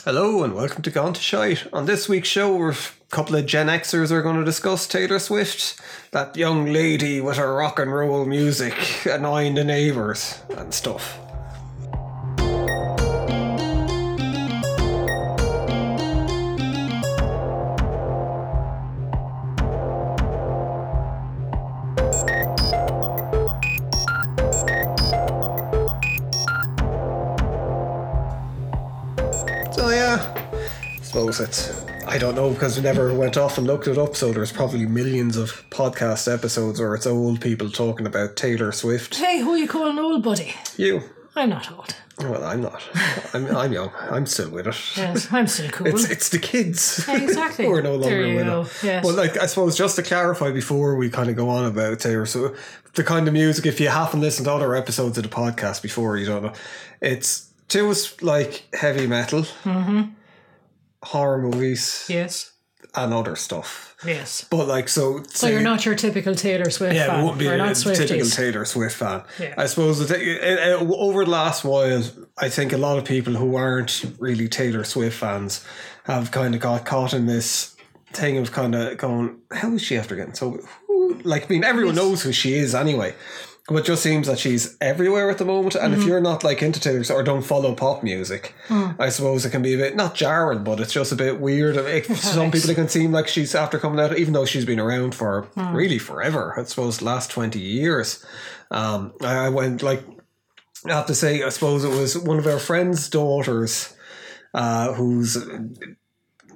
Hello and welcome to Gone to Shite. On this week's show, we're a couple of Gen Xers are going to discuss Taylor Swift, that young lady with her rock and roll music, annoying the neighbours and stuff. I don't know because we never went off and looked it up. So there's probably millions of podcast episodes where it's old people talking about Taylor Swift. Hey, who you calling old, buddy? You, I'm not old. well, I'm not. I'm I'm young. I'm still with it. Yes, I'm still cool. It's it's the kids. Exactly. We're no longer with go. it. Yes. Well, like I suppose just to clarify before we kind of go on about Taylor, so the kind of music, if you haven't listened to other episodes of the podcast before, you don't know. It's to us like heavy metal, mm-hmm. Horror movies, yes, and other stuff. yes. But like so, So you're not your typical Taylor Swift yeah, fan. it wouldn't be We're a not typical Taylor Swift fan. Yeah. I suppose the thing, it, it, over the last while, I think a lot of people who aren't really Taylor Swift fans have kind of got caught in this thing of kind of going, how is she after getting so? who-" Like, I mean, everyone knows who she is anyway. But it just seems that she's everywhere at the moment. And Mm-hmm. if you're not like into Taylor or don't follow pop music, Mm. I suppose it can be a bit not jarring, but it's just a bit weird. It, some people it can seem like she's after coming out, even though she's been around for Mm. really forever. I suppose last twenty years. Um, I, I went like I have to say, I suppose it was one of our friends' daughters, uh, who's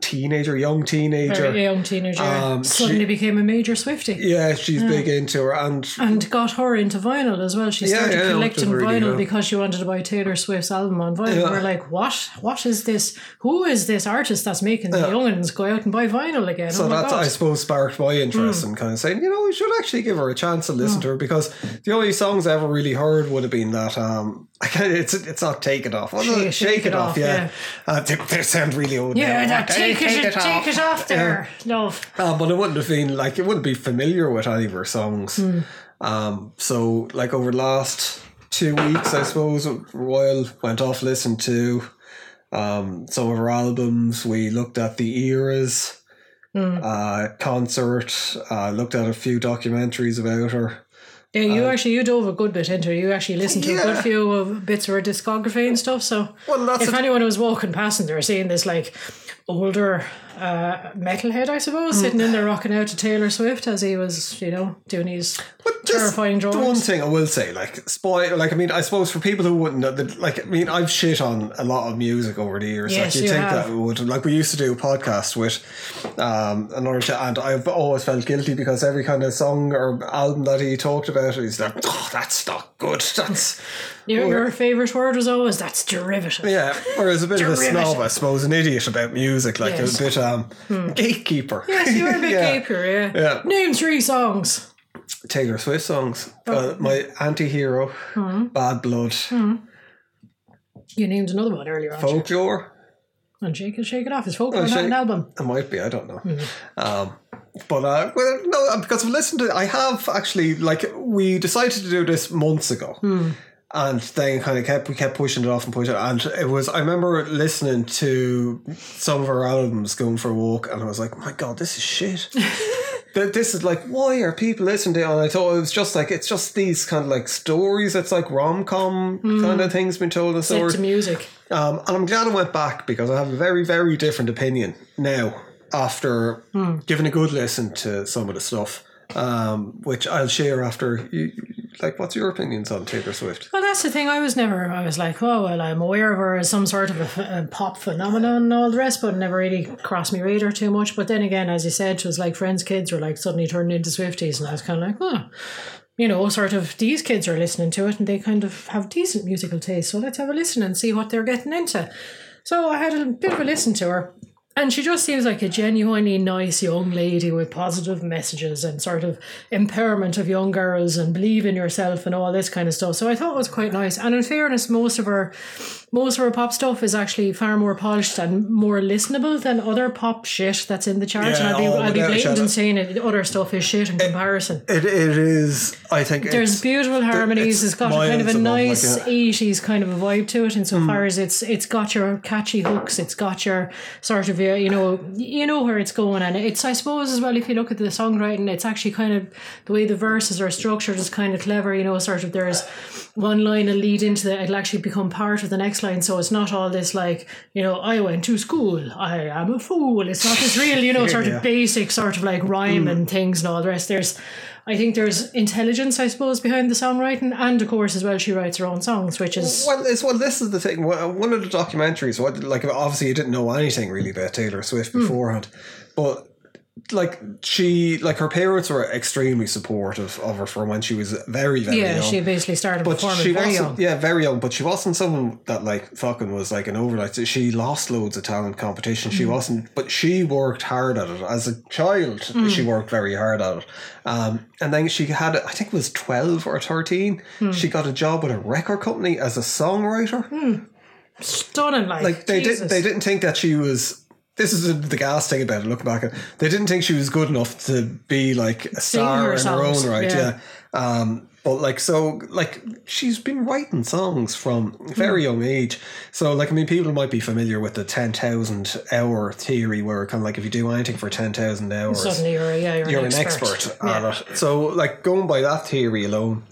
teenager, young teenager. Very young teenager Um, suddenly she- became a major Swifty. Yeah, she's big into her, and And got her into vinyl as well. She started yeah, which collecting really vinyl because she wanted to buy Taylor Swift's album on vinyl. Yeah. We're like, what? What is this? Who is this artist that's making the youngins go out and buy vinyl again? So oh that's, God. I suppose, sparked my interest Hmm. in kind of saying, you know, we should actually give her a chance to listen to her because the only songs I ever really heard would have been that. Um, I kind of, it's it's not take it off. What is Shake- it? Shake, it, off, yeah. Uh, they, they sound really old. yeah, now. that, take, it, take it off there. Love. Uh, but it wouldn't have been like it wouldn't be familiar with any of her songs. Hmm. Um, so like over the last two weeks, I suppose, Royal went off listened to um, some of her albums. We looked at the eras, Hmm. uh, concert. Uh, looked at a few documentaries about her. Yeah, you actually you dove a good bit into it. You actually listened to a Uh, good few of bits of her discography and stuff. So Well, if a- anyone was walking past and they were seeing this like older uh, metalhead, I Mm. suppose, sitting in there rocking out to Taylor Swift as he was, you know, doing his terrifying the one thing I will say, like spoil, like I mean, I suppose for people who wouldn't know, that, like I mean, I've shit on a lot of music over the years. Yes, like you think have. that would, like we used to do a podcast with, um, another ch- and I've always felt guilty because every kind of song or album that he talked about, he's like, oh, that's not good. That's Your, your favorite word was always that's derivative. yeah. Whereas a bit of a snob, I suppose, an idiot about music, like Yes. a bit um gatekeeper. Yes, you were a bit Yeah. gaper, yeah. Yeah. Name three songs. Taylor Swift songs. Oh. Uh, my anti-hero, Hmm. Bad Blood, You named another one earlier on. Folklore. And Shake It, Shake It Off. Is folk Oh, not Shake- an album? It might be, I don't know. Hmm. Um, but uh, well, no, because I've listened to, I have actually like we decided to do this months ago, Hmm. And then kind of kept we kept pushing it off and pushing it, and it was I remember listening to some of our albums going for a walk, and I was like, my god, this is shit. Th- This is like, why are people listening to it? And I thought it was just like, it's just these kind of like stories. It's like rom com kind of things being told. And so to music. um, and I'm glad I went back because I have a very, very different opinion now after giving a good listen to some of the stuff, um, which I'll share after. You, like, what's your opinions on Taylor Swift? Well, that's the thing. I was never. I was like, oh well, I'm aware of her as some sort of a, a pop phenomenon and all the rest, but never really crossed my radar too much. But then again, as you said, it was like friends' kids were like suddenly turning into Swifties, and I was kind of like, oh, you know, sort of these kids are listening to it, and they kind of have decent musical taste. So let's have a listen and see what they're getting into. So I had a bit of a listen to her. And she just seems like a genuinely nice young lady with positive messages and sort of empowerment of young girls and believe in yourself and all this kind of stuff. So I thought it was quite nice. And in fairness, most of her most of her pop stuff is actually far more polished and more listenable than other pop shit that's in the charts. Yeah, and I'll be, oh, I'll be blatant in saying it. Other stuff is shit in comparison. It, it is, I think. There's beautiful harmonies. it's it's got a kind of a nice like, yeah. 80s kind of a vibe to it insofar Hmm. as it's it's got your catchy hooks, it's got your sort of your, you know you know where it's going and it's I suppose as well if you look at the songwriting it's actually kind of the way the verses are structured is kind of clever, you know, sort of there's one line will lead into the it'll actually become part of the next line. So it's not all this like, you know, I went to school, I am a fool. It's not this real, you know, sort Yeah. Of basic sort of like rhyme and things and all the rest. There's I think there's intelligence, I suppose, behind the songwriting, and of course, as well, she writes her own songs, which is Well, it's well. This is the thing. One of the documentaries. What like obviously you didn't know anything really about Taylor Swift Hmm. beforehand, but like she like her parents were extremely supportive of her from when she was very very young. yeah, young. she basically started but performing she very young. yeah, very young. But she wasn't someone that like fucking was like an overnight. She lost loads of talent competition. Mm. She wasn't, but she worked hard at it as a child. Mm. She worked very hard at it, um, and then she had, I think it was twelve or thirteen. Mm. She got a job with a record company as a songwriter. Stunning, like, Like they Jesus. didn't, they didn't think that she was. This is the, gas thing about it. Looking back, at they didn't think she was good enough to be like a star her in her own right. yeah. Yeah. Um, but like so, like she's been writing songs from very young age. So like I mean, people might be familiar with the ten thousand hour theory, where kind of like if you do anything for ten thousand hours, Suddenly, you're yeah, you're, you're an an expert. expert Yeah. at it. So like going by that theory alone,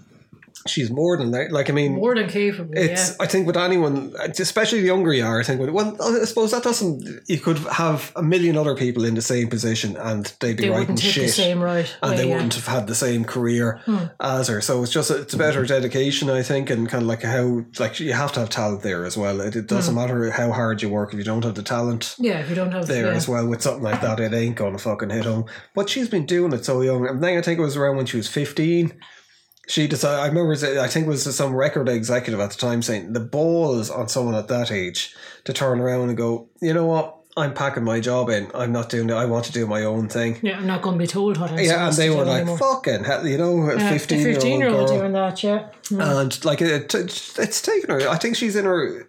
she's more than that. Like I mean, More than capable. it's yeah. I think with anyone, especially the younger you are, I think with, well, I suppose that doesn't. You could have a million other people in the same position and they'd be They writing shit, the same right. and way, they yeah. wouldn't have had the same career Hmm. as her. So it's just it's about her dedication, I think, and kind of like how like you have to have talent there as well. It, it doesn't Hmm. matter how hard you work if you don't have the talent Yeah, if you don't have there yeah. as well with something like that, it ain't gonna fucking hit home. But she's been doing it so young. And then I think it was around when she was fifteen. She decided. I remember. I think it was some record executive at the time saying the balls on someone at that age to turn around and go, you know what? I'm packing my job in. I'm not doing it. I want to do my own thing. Yeah, I'm not going to be told what I'm Yeah, and they were like, anymore. "Fucking hell," you know, a Yeah, fifteen a year 15 year old old girl. doing that, yeah. Mm. And like it, it's taken her. I think she's in her.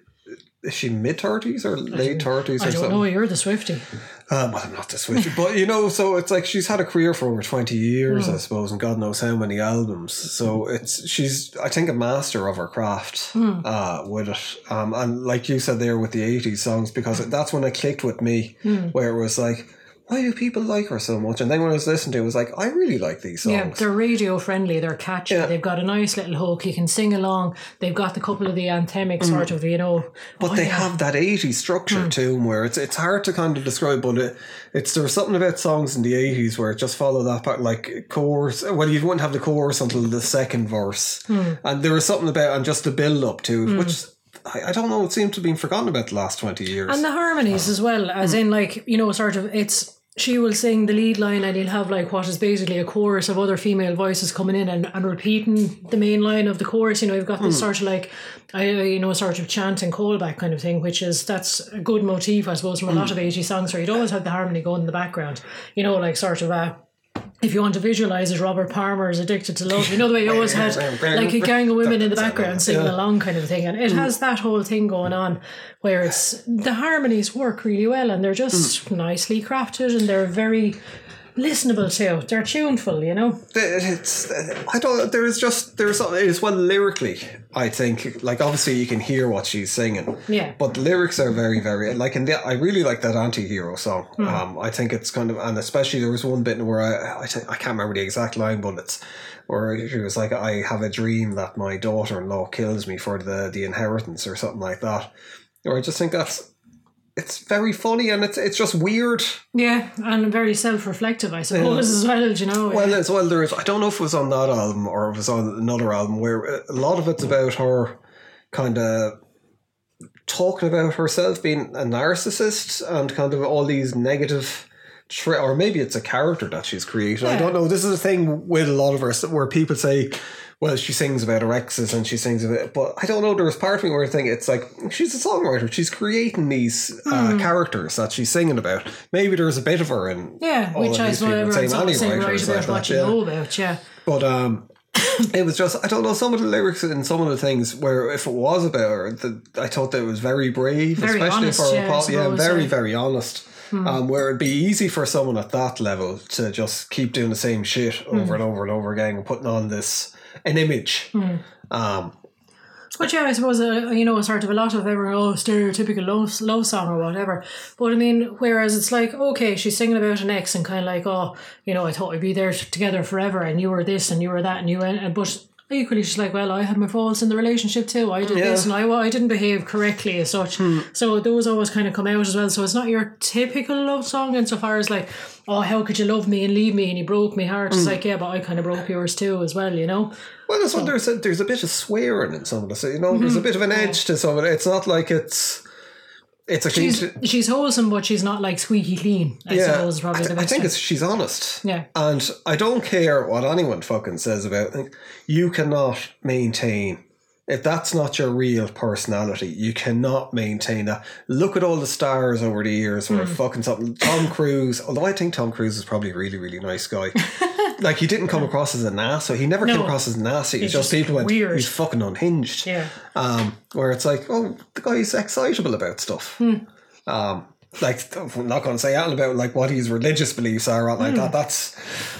Is she mid thirties or late thirties I or don't something? know, you're the Swifty. Um, well, I'm not the Swifty, but you know, so it's like she's had a career for over twenty years, I suppose, and God knows how many albums. So it's she's, I think, a master of her craft uh, with it. Um, and like you said there with the '80s songs, because that's when it clicked with me, where it was like, why do people like her so much? And then when I was listening to it, it was like, I really like these songs. Yeah, they're radio friendly. They're catchy. Yeah. They've got a nice little hook. You can sing along. They've got the couple of the anthemic sort of, you know. Mm. But oh, they yeah. have that 80s structure Hmm. to them where it's it's hard to kind of describe, but it, it's there's something about songs in the 80s where it just follow that part, like chorus. Well, you wouldn't have the chorus until the second verse. Hmm. And there was something about, and just the build up to it, which I, I don't know, it seems to have been forgotten about the last 20 years. And the harmonies as well, as in like, you know, sort of it's she will sing the lead line and you'll have like what is basically a chorus of other female voices coming in and, and repeating the main line of the chorus. You know, you've got this hmm. sort of like I you know, sort of chant and callback kind of thing, which is that's a good motif, I suppose, from a lot hmm. of 80 songs where you'd always have the harmony going in the background. You know, like sort of a if you want to visualize it, Robert Palmer is addicted to love. You know the way he always had like a gang of women in the background singing along, kind of thing, and it has that whole thing going on where it's the harmonies work really well and they're just nicely crafted and they're very listenable too. They're tuneful, you know. it's I don't there is just there's something as well lyrically I think like obviously you can hear what she's singing Yeah. but the lyrics are very very like in the, I really like that anti-hero song Hmm. um I think it's kind of and especially there was one bit where I I, think, I can't remember the exact line but it's where she was like I have a dream that my daughter-in-law kills me for the the inheritance or something like that or I just think that's it's very funny and it's it's just weird Yeah, and very self-reflective, I suppose, as well. You know. Well, as well, there is. I don't know if it was on that album or if it was on another album where a lot of it's about her kind of talking about herself being a narcissist and kind of all these negative. Or maybe it's a character that she's created. I don't know. This is a thing with a lot of us where people say, well, she sings about her exes and she sings about, but I don't know. There was part of me where I think it's like she's a songwriter. She's creating these uh, Hmm. characters that she's singing about. Maybe there's a bit of her in Yeah, which I people, everyone's same always saying any right about like what that, you yeah. know about, yeah. But um, it was just I don't know some of the lyrics and some of the things where if it was about her, the, I thought that it was very brave, Very especially honest, for yeah, a pop. Yeah, very very honest. Um, where it'd be easy for someone at that level to just keep doing the same shit over and over and over again and putting on this an image. Um, But yeah, I suppose uh, you know, a sort of a lot of everyone, oh, stereotypical love, love song or whatever. But I mean, whereas it's like, okay, she's singing about an ex and kind of like, oh, you know, I thought we'd be there together forever, and you were this and you were that, and you went, and but equally she's like, well, I had my faults in the relationship too. I did Yeah. this and I, I didn't behave correctly as such. Hmm. So those always kind of come out as well. So it's not your typical love song insofar as like, oh, how could you love me and leave me and you broke my heart? It's hmm. like, yeah, but I kind of broke yours too as well, you know. well, that's what there's a, there's a bit of swearing in some of this. You know, there's hmm. a bit of an edge to some of it. It's not like it's it's a She's she's wholesome, but she's not like squeaky clean. I suppose is I, th- the I think it's she's honest. Yeah. And I don't care what anyone fucking says about it. You cannot maintain if that's not your real personality, you cannot maintain that. Look at all the stars over the years who are Hmm. fucking something. Tom Cruise, although I think Tom Cruise is probably a really, really nice guy. like he didn't come across as a ass, so he never came across as nasty. It's He's just just people went, weird. he's fucking unhinged. yeah. Um, where it's like, oh, the guy's excitable about stuff. Hmm. Um, like I'm not going to say anything about like what his religious beliefs are or like that. That's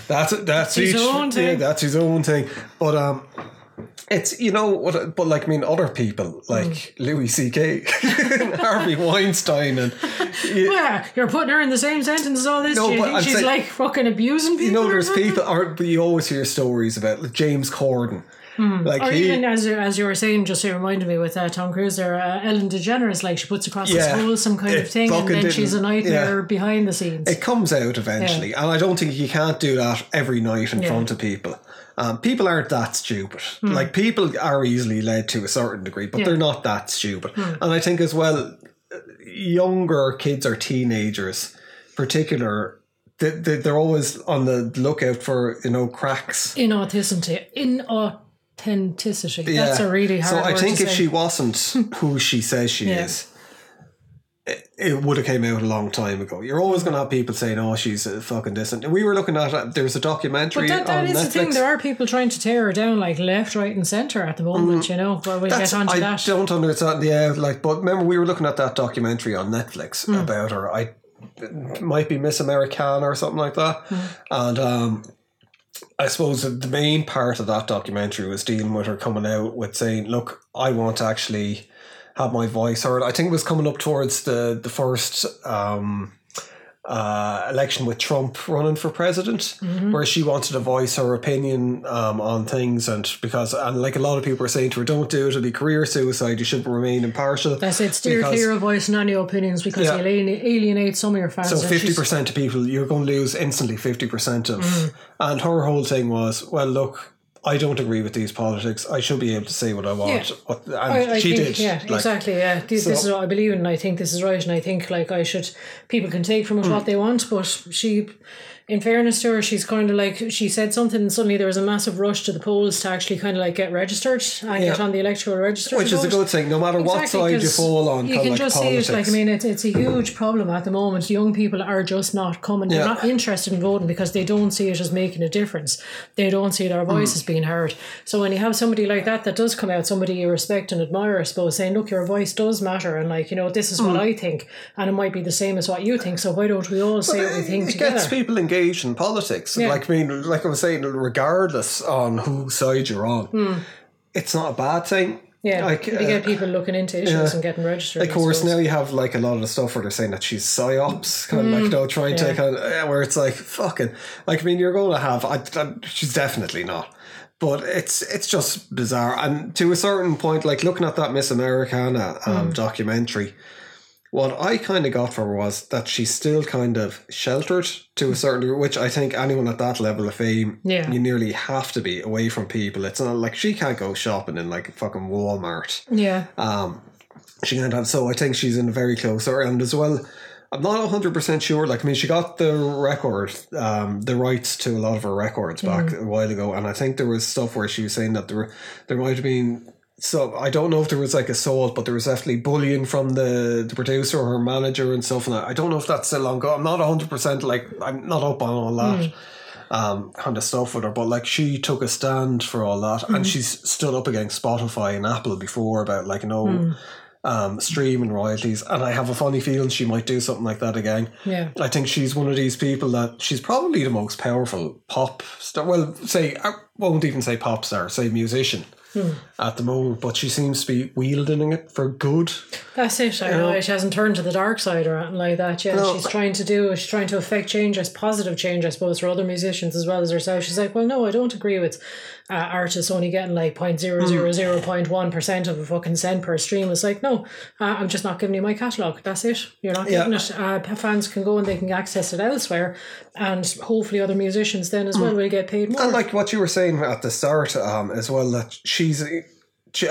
that's that's Hmm. His each, own Yeah, thing. that's his own thing. But um, it's you know what? But like I mean, other people like Hmm. Louis C.K., Harvey Weinstein, and you, Yeah, you're putting her in the same sentence as all this. No, but she's saying- like fucking abusing people? you know or there's people. Or but you always hear stories about like, James Corden. Like Hmm. Or he, even as as you were saying, just it reminded me with uh, Tom Cruise there, uh, Ellen DeGeneres, like she puts across Yeah. this wholesome kind of thing, and then she's a nightmare yeah. behind the scenes. It comes out eventually, and I don't think you can't do that every night in Yeah. front of people. Um, people aren't that stupid. Like people are easily led to a certain degree, but Hmm. Yeah. they're not that stupid. And I think as well, younger kids or teenagers, particular, they, they, they're always on the lookout for you know cracks. Inauthenticity. Inauthenticity. That's a really hard So I think if say. she wasn't who she says she Yeah. is, it, it would have came out a long time ago. You're always going to have people saying, "Oh, she's a fucking distant." We were looking at uh, there was a documentary But that, that on is Netflix. the thing. There are people trying to tear her down, like left, right, and centre at the moment. You know, but we'll Mm. Get onto I that. I don't understand. Yeah, like, but remember we were looking at that documentary on Netflix Hmm. about her. I might be Miss Americana or something like that, Hmm. and um, I suppose the main part of that documentary was dealing with her coming out with saying, "Look, I want to actually have my voice heard." I think it was coming up towards the the first. Um, uh, election with Trump running for president, Mm-hmm. where she wanted to voice her opinion um, on things, and because and like a lot of people were saying to her, "Don't do it; it'll be career suicide. You should remain impartial." That's it. Steer because- clear of voicing any opinions because Yeah. you'll alienate, alienate some of your fans. So fifty percent of people, you're going to lose instantly. Fifty percent of, Mm. and her whole thing was, "Well, look." I don't agree with these politics. I should be able to say what I want. Yeah. What, and I, I she think, did. Yeah, like- exactly. Yeah, this, this is what I believe in. and I think this is right, and I think like I should. People can take from it Hmm. what they want, but she, in fairness to her, she's kind of like she said something, and suddenly there was a massive rush to the polls to actually kind of like get registered and get on the electoral register, Which is a good thing, no matter what side you fall on. You can like just politics. see it. Like I mean, it's it's a huge problem at the moment. Young people are just not coming. They're not interested in voting because they don't see it as making a difference. They don't see their voices Mm. being heard. So when you have somebody like that that does come out, somebody you respect and admire, I suppose, saying, "Look, your voice does matter," and like you know, this is Mm. what I think, and it might be the same as what you think. So why don't we all say what we think it together? gets people engaged in politics. Yeah. Like I mean, like I was saying, regardless on whose side you're on, it's not a bad thing. Hmm. yeah, like, you uh, get people looking into issues and getting registered. Of course, now you have like a lot of the stuff where they're saying that she's psyops, kind of like you know, trying to Mm. kind of where it's like fucking like I mean, you're going to have. I, I, she's definitely not, but it's it's just bizarre. And to a certain point, like looking at that Miss Americana um, Mm. documentary, what I kind of got from her was that she's still kind of sheltered to a certain degree, which I think anyone at that level of fame, Yeah. you nearly have to be away from people. It's not like she can't go shopping in like fucking Walmart yeah, um, she can't have. So I think she's in a very close and as well, I'm not hundred percent sure. Like, I mean, she got the record, um, the rights to a lot of her records back Mm. a while ago, and I think there was stuff where she was saying that there there might have been. So I don't know if there was like assault, but there was definitely bullying from the, the producer or her manager and stuff. And I, I don't know if that's still ongoing. I'm not hundred percent like I'm not up on all that. Um, kind of stuff with her, but like she took a stand for all that, and she's stood up against Spotify and Apple before about like you know, um, streaming royalties, and I have a funny feeling she might do something like that again. Yeah. I think she's one of these people that she's probably the most powerful pop star. Well, say I won't even say pop star, say musician at the moment, but she seems to be wielding it for good. That's it. I know she hasn't turned to the dark side or anything like that yet. No. She's trying to do. She's trying to affect change as positive change, I suppose, for other musicians as well as herself. She's like, well, no, I don't agree with uh, artists only getting like point zero zero zero point one percent of a fucking cent per stream. It's like, no, uh, I'm just not giving you my catalog. That's it. You're not Yeah. getting it. Uh, fans can go and they can access it elsewhere, and hopefully other musicians then as well will get paid more. And like what you were saying at the start, um, as well, that she's she,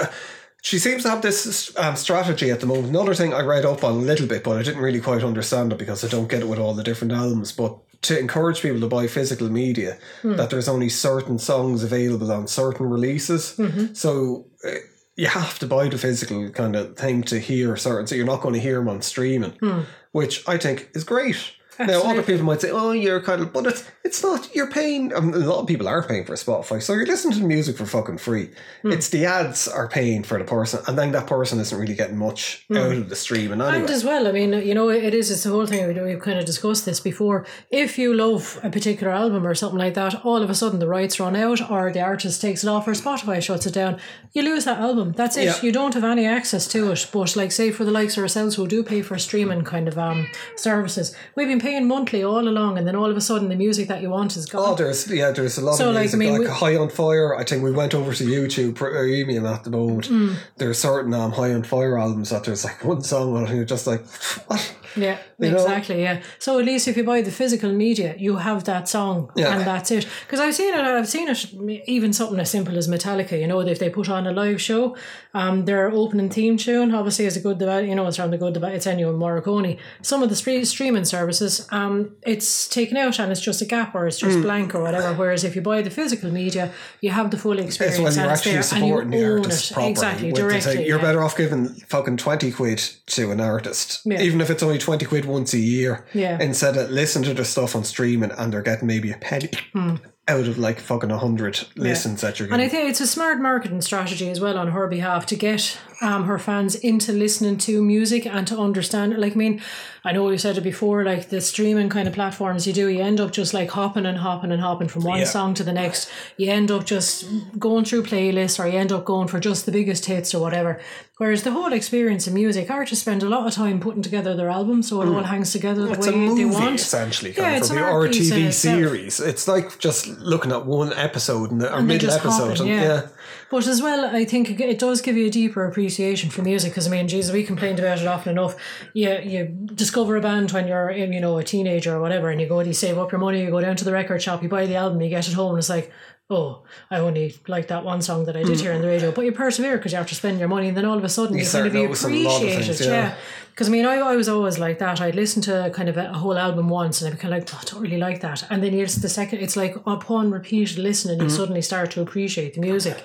she seems to have this um, strategy at the moment. Another thing I read up on a little bit, but I didn't really quite understand it because I don't get it with all the different albums. But to encourage people to buy physical media, that there's only certain songs available on certain releases. So. Uh, you have to buy the physical kind of thing to hear certain, so you're not going to hear them on streaming, which I think is great. Now, other people might say, "Oh, you're kind of," but it's it's not. You're paying. I mean, a lot of people are paying for Spotify, so you're listening to music for fucking free. Hmm. It's the ads are paying for the person, and then that person isn't really getting much out of the streaming anyway. And as well, I mean, you know, it is, it's the whole thing, we- we've kind of discussed this before. If you love a particular album or something like that, all of a sudden the rights run out or the artist takes it off or Spotify shuts it down, you lose that album. That's it. Yeah. You don't have any access to it. But like, say, for the likes of ourselves who do pay for streaming kind of um services, we've been paying monthly all along and then all of a sudden the music that you want is gone. Oh, there's yeah, there's a lot So, of like, music I mean, like, we- High on Fire. I think we went over to YouTube Premium at the moment. Hmm. There's certain um, High on Fire albums that there's like one song on it, and you're just like, what? Yeah, know? exactly. Yeah. So at least if you buy the physical media, you have that song, Yeah. and that's it. Because I've seen it. I've seen it. Even something as simple as Metallica. You know, if they put on a live show, um, their opening theme tune obviously is a good. debate. you know, it's around the good. debate. it's Ennio Morricone. Some of the stre- streaming services, um, it's taken out and it's just a gap or it's just blank or whatever. Whereas if you buy the physical media, you have the full experience. It's when you're actually supporting the artist properly. Exactly, directly. thing. You're yeah. better off giving fucking twenty quid to an artist, Yeah. even if it's only twenty quid once a year. Yeah. Instead of listen to their stuff on streaming and they're getting maybe a penny out of like fucking a hundred listens that you're Hmm. And. I think it's a smart marketing strategy as well on her behalf to get um, her fans into listening to music and to understand. Like, I mean, I know you said it before, like the streaming kind of platforms you do, you end up just like hopping and hopping and hopping from one Yeah. song to the next. You end up just going through playlists or you end up going for just the biggest hits or whatever. Whereas the whole experience of music, artists spend a lot of time putting together their albums so it all hangs together the Hmm. way a movie they want. essentially, Yeah, it's an or a TV series. It's like just looking at one episode and the, or and middle episode. yeah. yeah. But as well, I think it- it does give you a deeper appreciation for music because I mean, Jesus, we complained about it often enough. You you discover a band when you're you know a teenager or whatever, and you go and you save up your money, you go down to the record shop, you buy the album, you get it home, and it's like. Oh, I only like that one song that I did hear on the radio, but you persevere because you have to spend your money, and then all of a sudden you, kind of you noticing a lot of appreciate things, it, yeah. yeah. Because I mean, I, I was always like that. I'd listen to kind of a, a whole album once, and I'd be kind of like, oh, I don't really like that. And then it's the second, it's like upon repeated listening, Mm-hmm. you suddenly start to appreciate the music.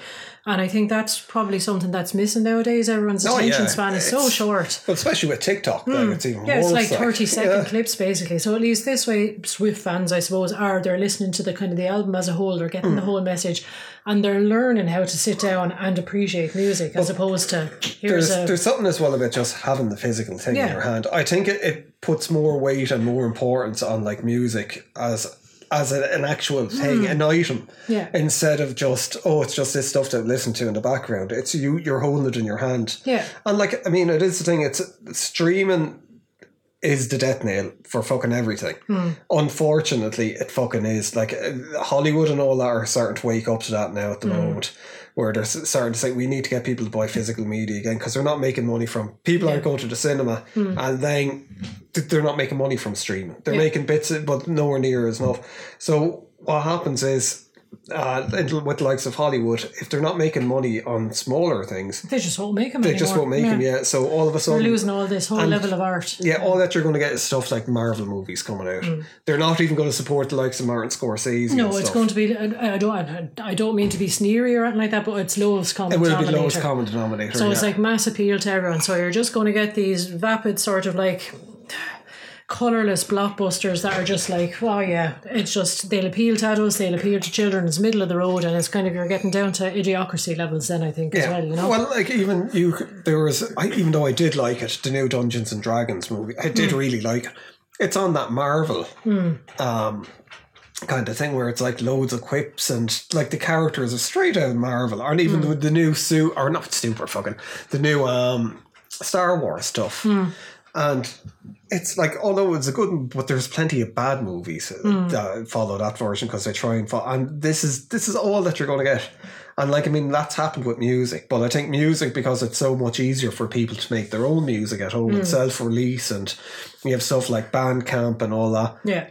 And I think that's probably something that's missing nowadays. Everyone's Oh, attention yeah. span is so short. Well, especially with TikTok, like, it's even Hmm. Yeah, it's like 30 second yeah. clips basically. So at least this way, Swift fans, I suppose, are they're listening to the kind of the album as a whole, they're getting Hmm. the whole message, and they're learning how to sit down and appreciate music as opposed to here's There's, a there's something as well about just having the physical thing in your hand. I think it, it puts more weight and more importance on like music as as a, an actual thing, an item, Hmm. Yeah. instead of just oh, it's just this stuff to listen to in the background. It's you, you're holding it in your hand. Yeah. and like I mean, it is the thing. It's streaming is the death nail for fucking everything. Hmm. Unfortunately, it fucking is. Like uh, Hollywood and all that are starting to wake up to that now at the Hmm. moment, where they're starting to say we need to get people to buy physical media again because they're not making money from people aren't going to the cinema, hmm. and then they're not making money from streaming. They're. Yeah. making bits, but nowhere near as enough. So what happens is uh, with the likes of Hollywood, if they're not making money on smaller things, They just won't make them they anymore. just won't make them yet. So all of a We're sudden, losing all this whole And- level of art. yeah, all that you're going to get is stuff like Marvel movies coming out. They're not even going to support the likes of Martin Scorsese. Mm. No, it's going to be. I don't. I don't mean to be sneery or anything like that, but it's lowest common It will be lowest common denominator. So it's like mass appeal to everyone. So you're just going to get these vapid sort of like colorless blockbusters that are just like, oh yeah, it's just they'll appeal to adults, they'll appeal to children. It's middle of the road, and it's kind of you're getting down to idiocracy levels. Then I think as well, you know. Well, like even you, there was I, even though I did like it, the new Dungeons and Dragons movie, I did really like it. It's on that Marvel um, kind of thing where it's like loads of quips and like the characters are straight out of Marvel, and even Hmm. with the new suit or not super fucking the new um, Star Wars stuff. Hmm. And it's like, although it's a good, one, but there's plenty of bad movies Hmm. that follow that version because they try and follow. And this is this is all that you're going to get. And like, I mean, that's happened with music, but I think music because it's so much easier for people to make their own music at home and self release, and you have stuff like Bandcamp and all that. yeah,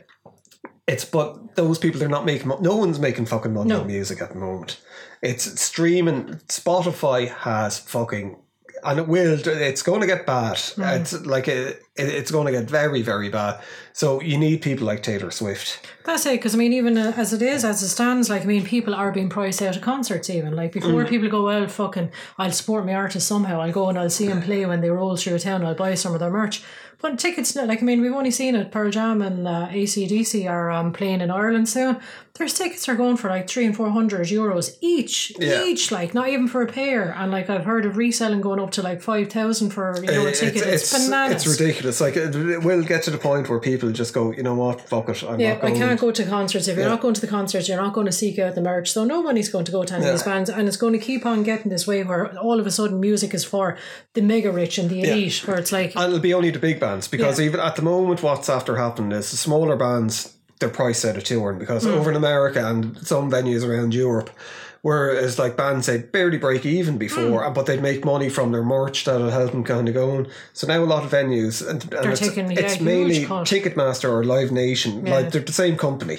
It's but those people they're not making. No one's making fucking money No. on music at the moment. It's streaming. Spotify has fucking. And it will. It's going to get bad. Mm. It's like it, it, it's going to get very, very bad. So you need people like Taylor Swift. That's it, because I mean, even uh, as it is, as it stands, like I mean, people are being priced out of concerts. Even like before, Mm. people go, "Well, fucking, I'll support my artist somehow. I'll go and I'll see them play when they roll through a town. I'll buy some of their merch." But tickets, like I mean, we've only seen it. Pearl Jam and uh, ACDC are um, playing in Ireland soon. Their tickets are going for like three and four hundred euros each, Yeah. each. Like not even for a pair. And like I've heard of reselling going up to like five thousand for you know a It's, ticket. It's, bananas. it's ridiculous. Like it, it will get to the point where people just go, you know what, fuck it. I'm Yeah, I can't go to concerts. If you're not going to the concerts, you're not going to seek out the merch. So no nobody's going to go to any of these bands, and it's going to keep on getting this way where all of a sudden music is for the mega rich and the elite, where it's like, And it'll be only the big bands because Yeah. even at the moment, what's after happening is the smaller bands, they're priced out of touring because Hmm. over in America and some venues around Europe, whereas like bands they'd barely break even before, Hmm. but they'd make money from their merch that'll help them kind of going. So now a lot of venues and, and it's, taking, it's huge mainly. Ticketmaster or Live Nation, Yeah. Like they're the same company.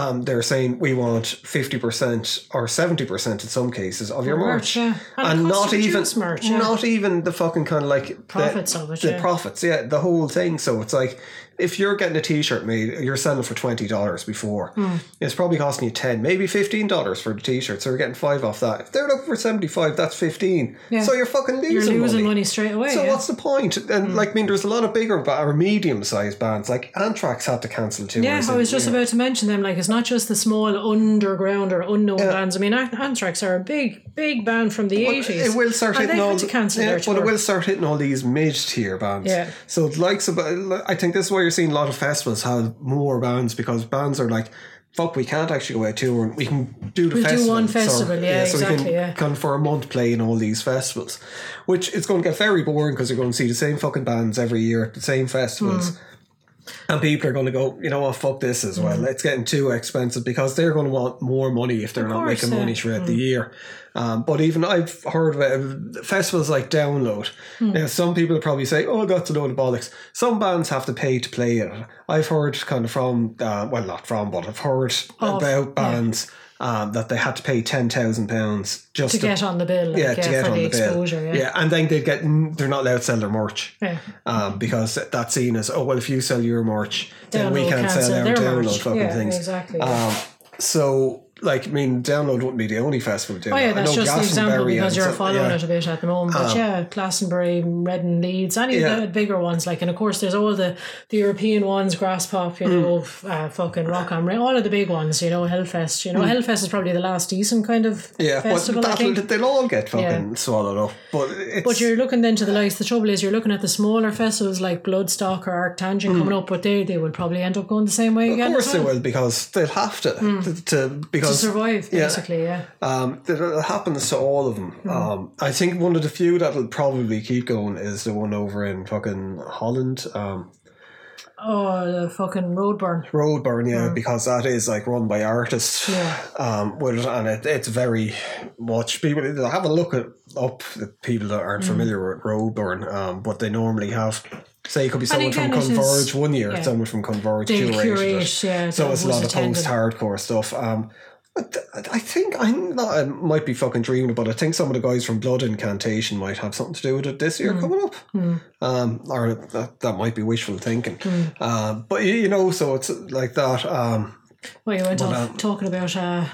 Um, they're saying we want fifty percent or seventy percent in some cases of your merch, merch, yeah. And and not even merch, yeah. not even the fucking kind of like the- Profits of it, the yeah. profits, yeah, the whole thing. So it's like if you're getting a T-shirt made, you're selling for twenty dollars before. Hmm. It's probably costing you ten, maybe fifteen dollars for the T-shirt. So you're getting five off that. If they're looking for seventy-five, that's fifteen. Yeah. So you're fucking losing, you're losing money. money, straight away. So yeah. What's the point? And like, I mean, there's a lot of bigger or medium-sized bands. Like Anthrax had to cancel tours. yeah, I was just about to mention them. Like, it's not just the small underground or unknown bands. I mean, Anthrax are a big, big band from the eighties. It will start and hitting they all. had to cancel yeah, their but tour. it will start hitting all these mid-tier bands. Yeah. So likes of, I think this is why you're seeing a lot of festivals have more bands because bands are like, fuck, we can't actually go out tour we can do the festival. We'll do festival. one So- festival, yeah, so we can yeah. come for a month play in all these festivals, which it's going to get very boring because you're going to see the same fucking bands every year at the same festivals. Hmm. And people are going to go, you know what, fuck this as well. It's getting too expensive because they're going to want more money if they're not course, making yeah. money throughout the year. Um, but even I've heard of it, festivals like Download. Now, some people probably say, oh, that's a load of bollocks. Some bands have to pay to play it. I've heard kind of from, uh, well, not from, but I've heard about bands um, that they had to pay £10,000 just to get on the bill, like, yeah, yeah, to get on the the bill. exposure. Yeah. and then they get they're not allowed to sell their merch Yeah. um, because that's seen as oh well if you sell your merch then we can't sell our download merch. fucking Yeah, things. exactly. Um, so like I mean, download wouldn't be the only festival doing Oh yeah. I that's just the example because you're following yeah. it a bit at the moment. But yeah, Glastonbury, Reading, Leeds, any Yeah. of the bigger ones, like, and of course there's all the, the European ones, Graspop, you Mm. know, uh, fucking Rock Ring, all of the big ones, you know, Hellfest. You know, Hellfest is probably the last decent kind of Mm. Yeah, festival, but I think. they'll all get fucking swallowed up. But it's But you're looking then to the likes. The trouble is, you're looking at the smaller festivals like Bloodstock or Arctangent coming up, but they they will probably end up going the same way Mm. of again. course they will because they'll have to to, to to survive, yeah. basically. Yeah. Um, that it happens to all of them. Hmm. Um, I think one of the few that'll probably keep going is the one over in fucking Holland. Um, Oh, the fucking Roadburn. Roadburn, yeah, because that is like run by artists. Yeah. Um, with and it, it's very much people have a look at up the people that aren't familiar with Roadburn. Um, but they normally have. Say it could be someone from it is- Converge one year, yeah. someone from Converge curate, it. yeah, So it's a lot of post hardcore stuff. Um, I think. I might be fucking dreaming, but I think some of the guys from Blood Incantation might have something to do with it this year coming up. Um, or that, that might be wishful thinking. Um, but you, know, so it's like that. Um, Well, you went Well, off um, talking about uh,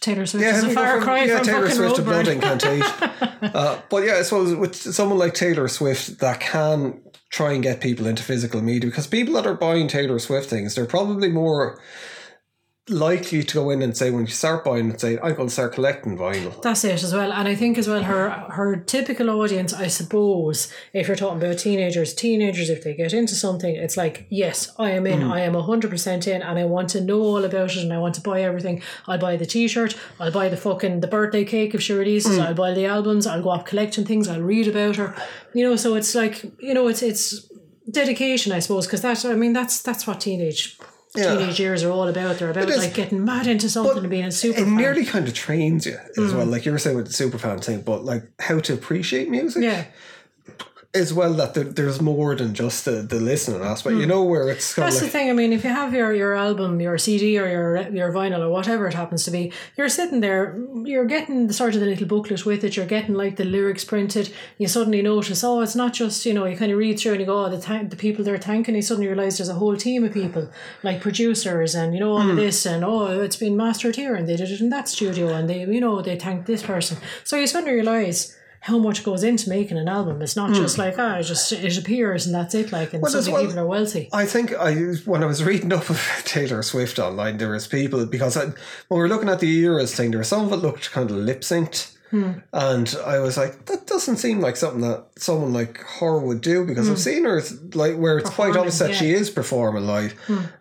Taylor Swift yeah, as a far from- cry yeah, from Taylor fucking Swift to Blood. Incantation. uh, but yeah, I suppose with someone like Taylor Swift that can try and get people into physical media because people that are buying Taylor Swift things, they're probably more likely to go in and say when you start buying it, say I'm going to start collecting vinyl. That's it as well, and I think as well her her typical audience, I suppose, if you're talking about teenagers, teenagers if they get into something, it's like yes, I am in, mm. I am hundred percent in, and I want to know all about it, and I want to buy everything. I'll buy the T-shirt, I'll buy the fucking the birthday cake if she releases, mm. I'll buy the albums, I'll go up collecting things, I'll read about her, you know. So it's like you know, it's it's dedication, I suppose, because that I mean that's that's what teenage. Yeah. Teenage years are all about. They're about like getting mad into something and being a super It fan. nearly kind of trains you as well, mm. like you were saying with the superfan thing, but like how to appreciate music Yeah. As well. That there, there's more than just the, the listening aspect. You hmm. know where it's That's of the thing. I mean, if you have your, your album, your CD, or your your vinyl, or whatever it happens to be, you're sitting there, you're getting the sort of the little booklet with it. You're getting like the lyrics printed. You suddenly notice, oh, it's not just you know. You kind of read through and you go, oh, the thank the people they're thanking. You suddenly realize there's a whole team of people, like producers and you know all of hmm. this, and oh, it's been mastered here, and they did it in that studio, and they you know they thanked this person. So you suddenly realize. How much goes into making an album? It's not just like ah, it just it appears and that's it. Like, and as suddenly well- people are wealthy. I think I when I was reading up of Taylor Swift online, there was people because I, when we were looking at the eras thing, there was some of it looked kind of lip synced, and I was like, that doesn't seem like something that someone like her would do because I've seen her like where it's quite obvious that yeah. she is performing live,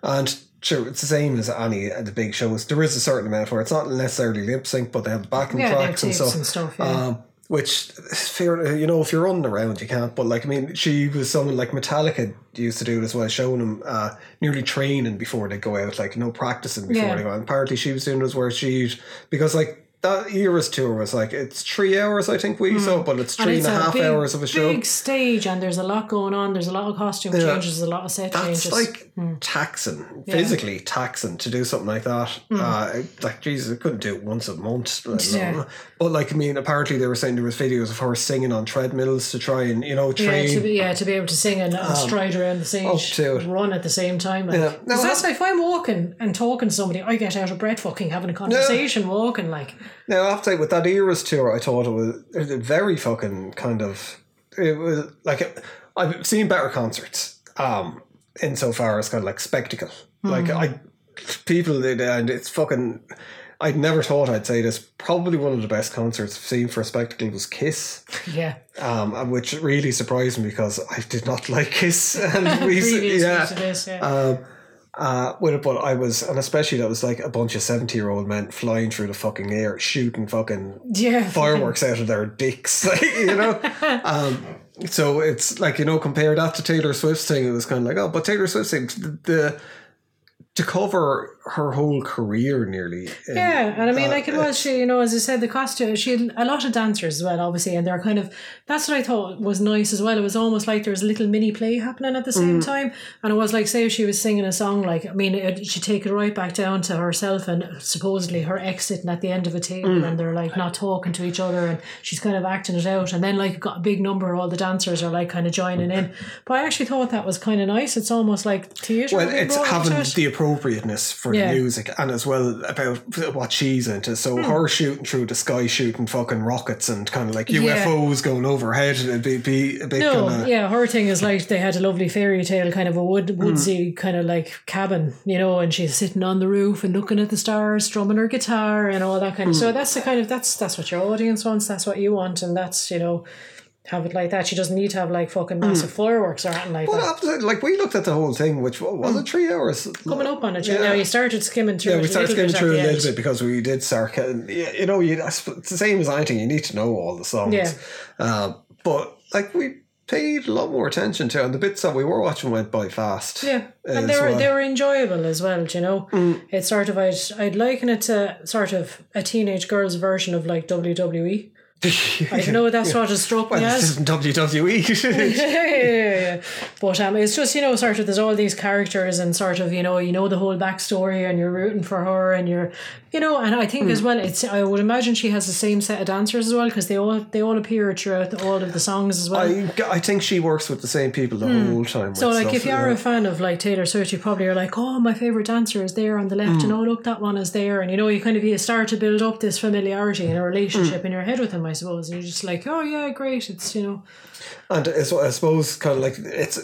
and. Sure, it's the same as any of the big shows. There is a certain amount where it's not necessarily lip sync, but they have backing Yeah, tracks and stuff. and stuff, yeah. Um, which is fair, you know, if you're running around, you can't. But like, I mean, she was someone like Metallica used to do it as well, showing them uh, nearly training before they go out, like no practicing before Yeah. they go. out. And partly she was doing this where she because like that era's tour was like it's three hours, I think we saw, but it's Hmm. And it's and a half big, hours of a show. Big stage, and there's a lot going on. There's a lot of costume changes, there's a lot of set That's changes. like taxing, physically taxing to do something like that. Uh, like Jesus, I couldn't do it once a month. Yeah. But like, I mean, apparently they were saying there was videos of her singing on treadmills to try and you know yeah, train. to be, yeah, to be able to sing and, and stride around the stage, up to it. run at the same time. Like, Yeah. 'Cause that's if I'm walking and talking to somebody, I get out of breath fucking having a conversation, walking like. Now, I have to say, with that Eras tour, I thought it was, it was a very fucking kind of. It was like I've seen better concerts. Um, insofar as kind of like spectacle, like I people did, and it's fucking. I'd never thought I'd say this. Probably one of the best concerts I've seen for a spectacle was Kiss, Yeah, um, which really surprised me because I did not like Kiss, and we, yeah, this, yeah. um, uh, with it, but I was, and especially that was like a bunch of seventy-year-old men flying through the fucking air, shooting fucking yeah, fireworks out of their dicks, like, you know. um, so it's like you know, compare that to Taylor Swift's thing. It was kind of like, oh, but Taylor Swift's thing, the, the to cover her whole career nearly. Yeah, and I mean, uh, like it was, she, you know, as I said, the costume, she had a lot of dancers as well, obviously, and they're kind of, that's what I thought was nice as well. It was almost like there was a little mini play happening at the same time. And it was like, say, if she was singing a song, like, I mean, it, she'd take it right back down to herself and supposedly her ex sitting at the end of a table and they're like not talking to each other and she's kind of acting it out. And then, like, got a big number, all the dancers are like kind of joining in. But I actually thought that was kind of nice. It's almost like theatre. Well, it's having it. the appropriateness for Yeah. music and as well about what she's into. So Hmm. her shooting through the sky, shooting fucking rockets and kind of like Yeah. UFOs going overhead, it'd be, be a bit No, kind of. yeah, her thing is like they had a lovely fairy tale kind of a wood Hmm. woodsy kind of like cabin, you know, and she's sitting on the roof and looking at the stars, strumming her guitar and all that kind of. Hmm. So that's the kind of that's that's what your audience wants. That's what you want, and that's you know. Have it like that. She doesn't need to have like fucking massive fireworks or anything like But that. after, like we looked at the whole thing, which what was it three hours? Coming up on it, Yeah. know, you started skimming through. Yeah, it we started skimming through a little end. bit because we did getting- You know, you, it's the same as anything. You need to know all the songs. Yeah. Um, but like we paid a lot more attention to, it, and the bits that we were watching went by fast. Yeah, and they were well. Mm. they were enjoyable as well. do You know, it's sort of I'd I'd liken it to sort of a teenage girl's version of like WWE. I don't know. That's what it struck me Well, as. isn't WWE. yeah, yeah, yeah, yeah. But um, it's just you know sort of there's all these characters and sort of you know you know the whole backstory and you're rooting for her and you're you know and I think Hmm. as well it's I would imagine she has the same set of dancers as well because they all they all appear throughout the, all of the songs as well. I, I think she works with the same people the whole time. Hmm. so like if you are a fan of like Taylor Swift, you probably are like, oh, my favorite dancer is there on the left, Hmm. and oh look, that one is there, and you know you kind of you start to build up this familiarity and a Hmm. relationship in your head with him, I suppose, and you're just like, oh yeah, great, it's you know, And it's, I suppose kind of like it's.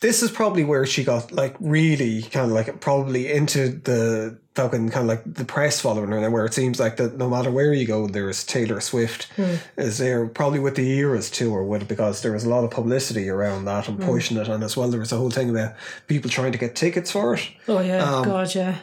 This is probably where she got like really kind of like probably into the fucking kind of like the press following her, where it seems like that no matter where you go, there's Taylor Swift is there probably with the eras too, or with because there was a lot of publicity around that and pushing it, and as well there was a whole thing about people trying to get tickets for it. oh yeah, Um, God yeah.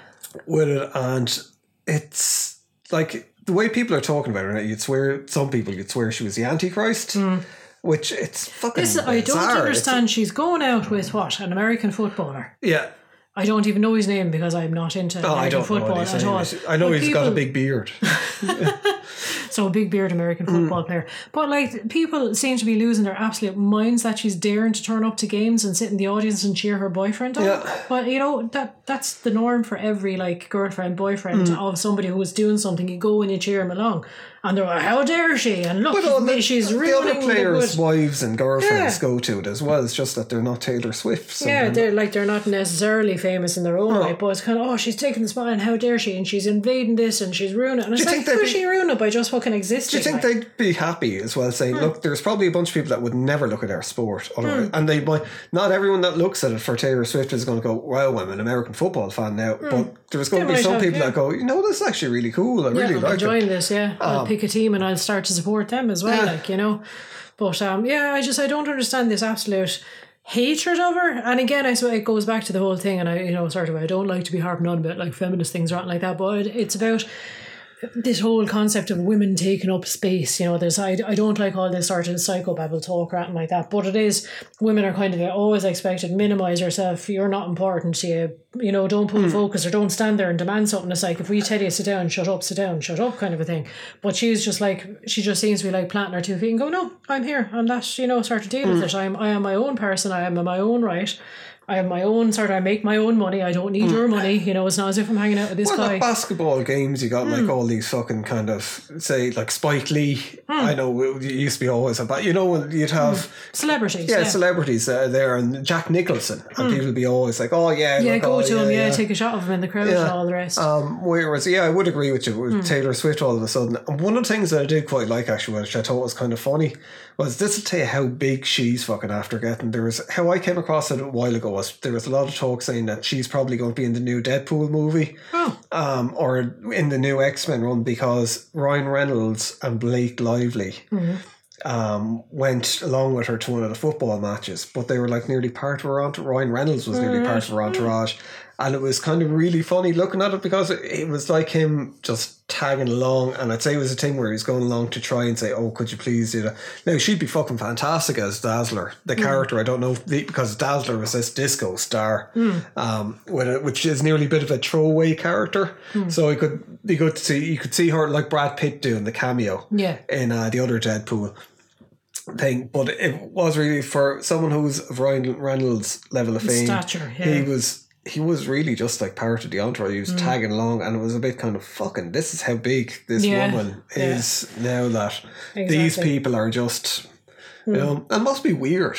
with it, and it's like the way people are talking about her. You'd swear some people you'd swear she was the Antichrist, hmm. which it's fucking. This I don't bizarre. It's- understand. She's going out with what an American footballer. yeah, I don't even know his name because I'm not into oh, I American football at all. I know But he's got a big beard. so a big beard American Mm. football player. But like people seem to be losing their absolute minds that she's daring to turn up to games and sit in the audience and cheer her boyfriend on. Yeah. But you know that that's the norm for every like girlfriend boyfriend Mm. of somebody who is doing something. You go and you cheer him along, and they're like, "How dare she?" And look, But all the, she's the ruining other players' the wives and girlfriends Yeah. go to it as well. It's just that they're not Taylor Swift. Yeah, they're they're like they're not necessarily famous in their own right, but it's kind of oh she's taking the spot and how dare she and she's invading this and she's ruining it. And it's you like think how be- she ruining it by just fucking existing? Do you think like? they'd be happy as well saying, look, there's probably a bunch of people that would never look at our sport. Hmm. And they might, not everyone that looks at it for Taylor Swift is going to go, wow, I'm an American football fan now. But there's going Hmm. They to be some have, people yeah. that go, you know, this is actually really cool. I Yeah, really I'm like it. enjoying this. Yeah, Um, pick a team and I'll start to support them as well. Yeah. Like you know, but um, yeah, I just I don't understand this absolute hatred of her. And again, I swear it goes back to the whole thing. And I, you know, sort of I don't like to be harping on about like feminist things or anything like that, but it's about this whole concept of women taking up space, you know, there's I, I don't like all this sort of psychobabble talk or anything like that, but it is women are kind of always expected to minimize yourself. You're not important. to You you know, don't put the hmm. focus or don't stand there and demand something. It's like if we tell you sit down, shut up, sit down, shut up, kind of a thing. But she's just like she just seems to be like planting her two feet and go, no, I'm here. I'm that you know, start to deal with hmm. it. I'm I am my own person. I am in my own right. I have my own sort of. I make my own money. I don't need your money. You know, it's not as if I'm hanging out with this Well, guy. like basketball games, you got Hmm. like all these fucking kind of say like Spike Lee. I know it used to be always about you know when you'd have Celebrities. yeah, yeah. celebrities uh, there and Jack Nicholson and people would be always like oh yeah Yeah, look, go oh, to him. Yeah, take a shot of him in the crowd and all the rest. Um, whereas, yeah, I would agree with you with Taylor Swift all of a sudden. And one of the things that I did quite like, actually, which I thought was kind of funny, was this will tell you how big she's fucking after getting. There was how I came across it a while ago was there was a lot of talk saying that she's probably going to be in the new Deadpool movie, oh, um, or in the new X Men run because Ryan Reynolds and Blake Lively. Mm-hmm. Um, went along with her to one of the football matches, but they were like nearly part of her entourage. Ryan Reynolds was nearly part of her entourage, and it was kind of really funny looking at it because it, was like him just tagging along. And I'd say it was a thing where he's going along to try and say, "Oh, could you please do that?" Now she'd be fucking fantastic as Dazzler, the character. I don't know if because Dazzler was this disco star, um, with it, which is nearly a bit of a throwaway character. So it could be good to see. You could see her like Brad Pitt doing the cameo yeah. in uh, the other Deadpool thing, but it was really for someone who's of Ryan Reynolds' level of fame. Stature, yeah. He was he was really just like part of the entourage. He Mm. was tagging along, and it was a bit kind of fucking. This is how big this Yeah, woman yeah. is now. That these Exactly. Hmm. people are just, you know, it must be weird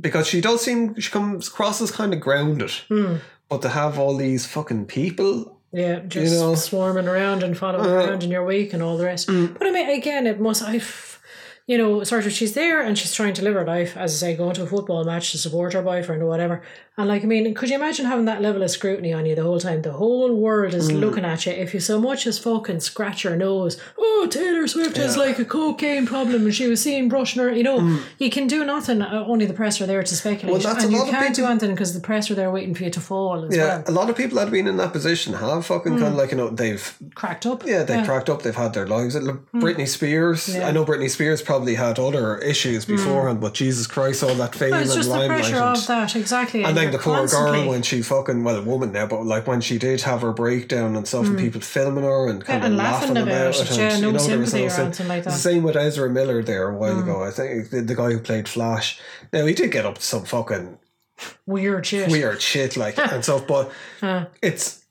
because she does seem she comes across as kind of grounded, Hmm. but to have all these fucking people. Yeah, just know? Uh, swarming around and following around in your wake and all the rest. mm. But I mean, again, it must. I, you know, sort of, she's there and she's trying to live her life, as I say, going to a football match to support her boyfriend or whatever. And like, I mean, could you imagine having that level of scrutiny on you the whole time? The whole world Mm. is looking at you. If you so much as fucking scratch your nose, oh, Taylor Swift has like a cocaine problem and she was seen brushing her. You know, you can do nothing. uh, Only the press are there to speculate, Mm. Well, that's and a you lot of can't do people- anything because the press are there waiting for you to fall as Yeah, well. a lot of people that have been in that position have fucking Hmm. kind of like you know they've Cracked up. Yeah, they cracked up. They've had their lives. Look, Hmm. Britney Spears. I know Britney Spears probably had other issues beforehand, but Jesus Christ, all that fame But it's and just the pressure and- of that, exactly. and then the poor constantly- girl when she fucking well a woman now, but like when she did have her breakdown and stuff, and people filming her and kind Mm. and of laughing laughing about about, it, yeah, and, no you know, there was or sym- like same with Ezra Miller there a Mm. while ago. I think the, the guy who played Flash. Now he did get up to some fucking weird shit. weird shit like and stuff, but it's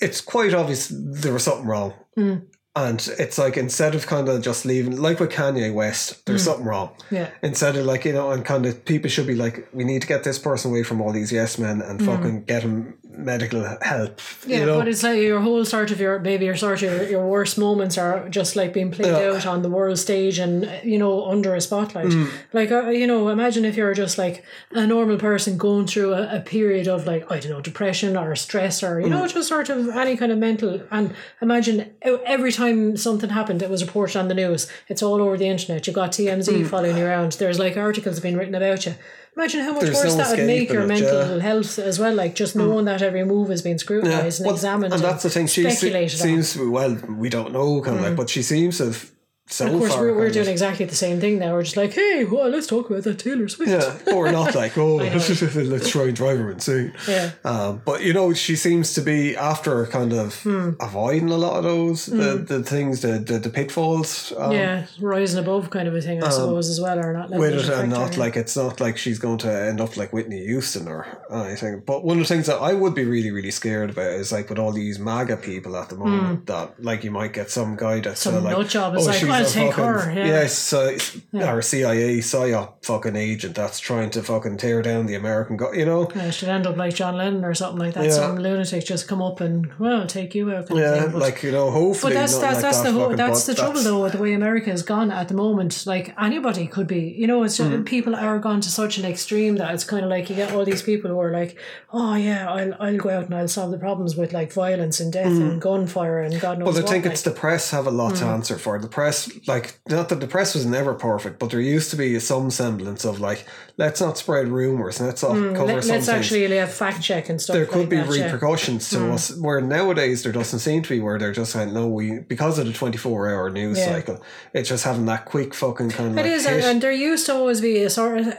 it's quite obvious there was something wrong. Mm. And it's like instead of kind of just leaving, like with Kanye West, there's Mm. something wrong. yeah. Instead of like, you know, and kind of people should be like, we need to get this person away from all these yes men and fucking get him medical help. Mm. Yeah, you know? but it's like your whole sort of your maybe your sort of your, your worst moments are just like being played Yeah. out on the world stage and you know under a spotlight. Mm. Like uh, you know, imagine if you're just like a normal person going through a, a period of like I don't know depression or stress or you Mm. know just sort of any kind of mental. And imagine every time something happened, it was reported on the news. It's all over the internet. You've got TMZ Mm. following you around. There's like articles being written about you. Imagine how much There's worse no that would make your it, mental yeah. health as well. Like just knowing that every move is being scrutinized and Well, examined. and that's the thing. She se- speculated on. seems well, we don't know, kind of like, but she seems to have so Of course, far. we're, we're doing exactly the same thing now. We're just like, hey, well, let's talk about that Taylor Swift. Yeah, we're not like, oh, let's try and drive her insane. Yeah. Um, but you know, she seems to be after kind of Hmm. avoiding a lot of those the, the things, the the, the pitfalls. Um, Yeah, rising above kind of a thing, I suppose, as well, or not with it and not her. like it's not like she's going to end up like Whitney Houston or anything. But one of the things that I would be really really scared about is like with all these MAGA people at the moment that like you might get some guy that's Hmm. Some uh, like nut job is like, she's "I'll take fucking- her," yeah. yes so, or CIA psyop fucking agent that's trying to fucking tear down the American go- you know Yeah, she'd end up like John Lennon or something like that. Yeah. Some lunatic just come up and well, take you out. Yeah thing. But- like you know hopefully But that's that's like that's that the whole, that's but the trouble that's- though with the way America has gone at the moment. Like anybody could be, you know, it's just, Mm. people are gone to such an extreme that it's kind of like you get all these people who are like, oh yeah, I'll I'll go out and I'll solve the problems with like violence and death and gunfire and God knows what Well, I think like. it's the press have a lot to Hmm. answer for. The press, like, not that the press was never perfect, but there used to be some semblance of like, let's not spread rumors, let's not cover Hmm, Let, some things. actually have fact check and stuff. there like could be that, yeah. Repercussions to us. Where nowadays there doesn't seem to be. Where they're just like, no, we because of the twenty four hour news Yeah. cycle, it's just having that quick fucking kind of. It like is, and, hit. and there used to always be a sort of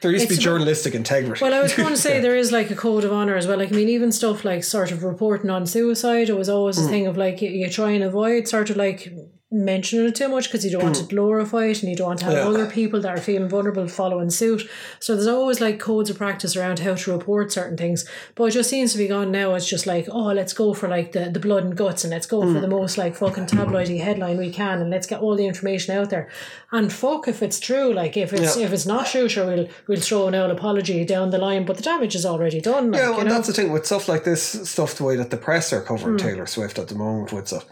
there used to be journalistic integrity. Well, I was going to say there is like a code of honor as well. Like, I mean, even stuff like sort of reporting on suicide, it was always Mm. a thing of like you, you try and avoid sort of like mentioning it too much because you don't want to glorify it and you don't want to have Mm. Yeah. other people that are feeling vulnerable following suit. So there's always like codes of practice around how to report certain things. But it just seems to be gone now. It's just like, oh, let's go for like the, the blood and guts and let's go Mm. for the most like fucking tabloidy headline we can and let's get all the information out there. And fuck if it's true. Like if it's Yeah. if it's not true, sure we'll we'll throw an old apology down the line, but the damage is already done. Like, Yeah, you well, know? that's the thing with stuff like this stuff. The way that the press are covering Hmm. Taylor Swift at the moment with stuff,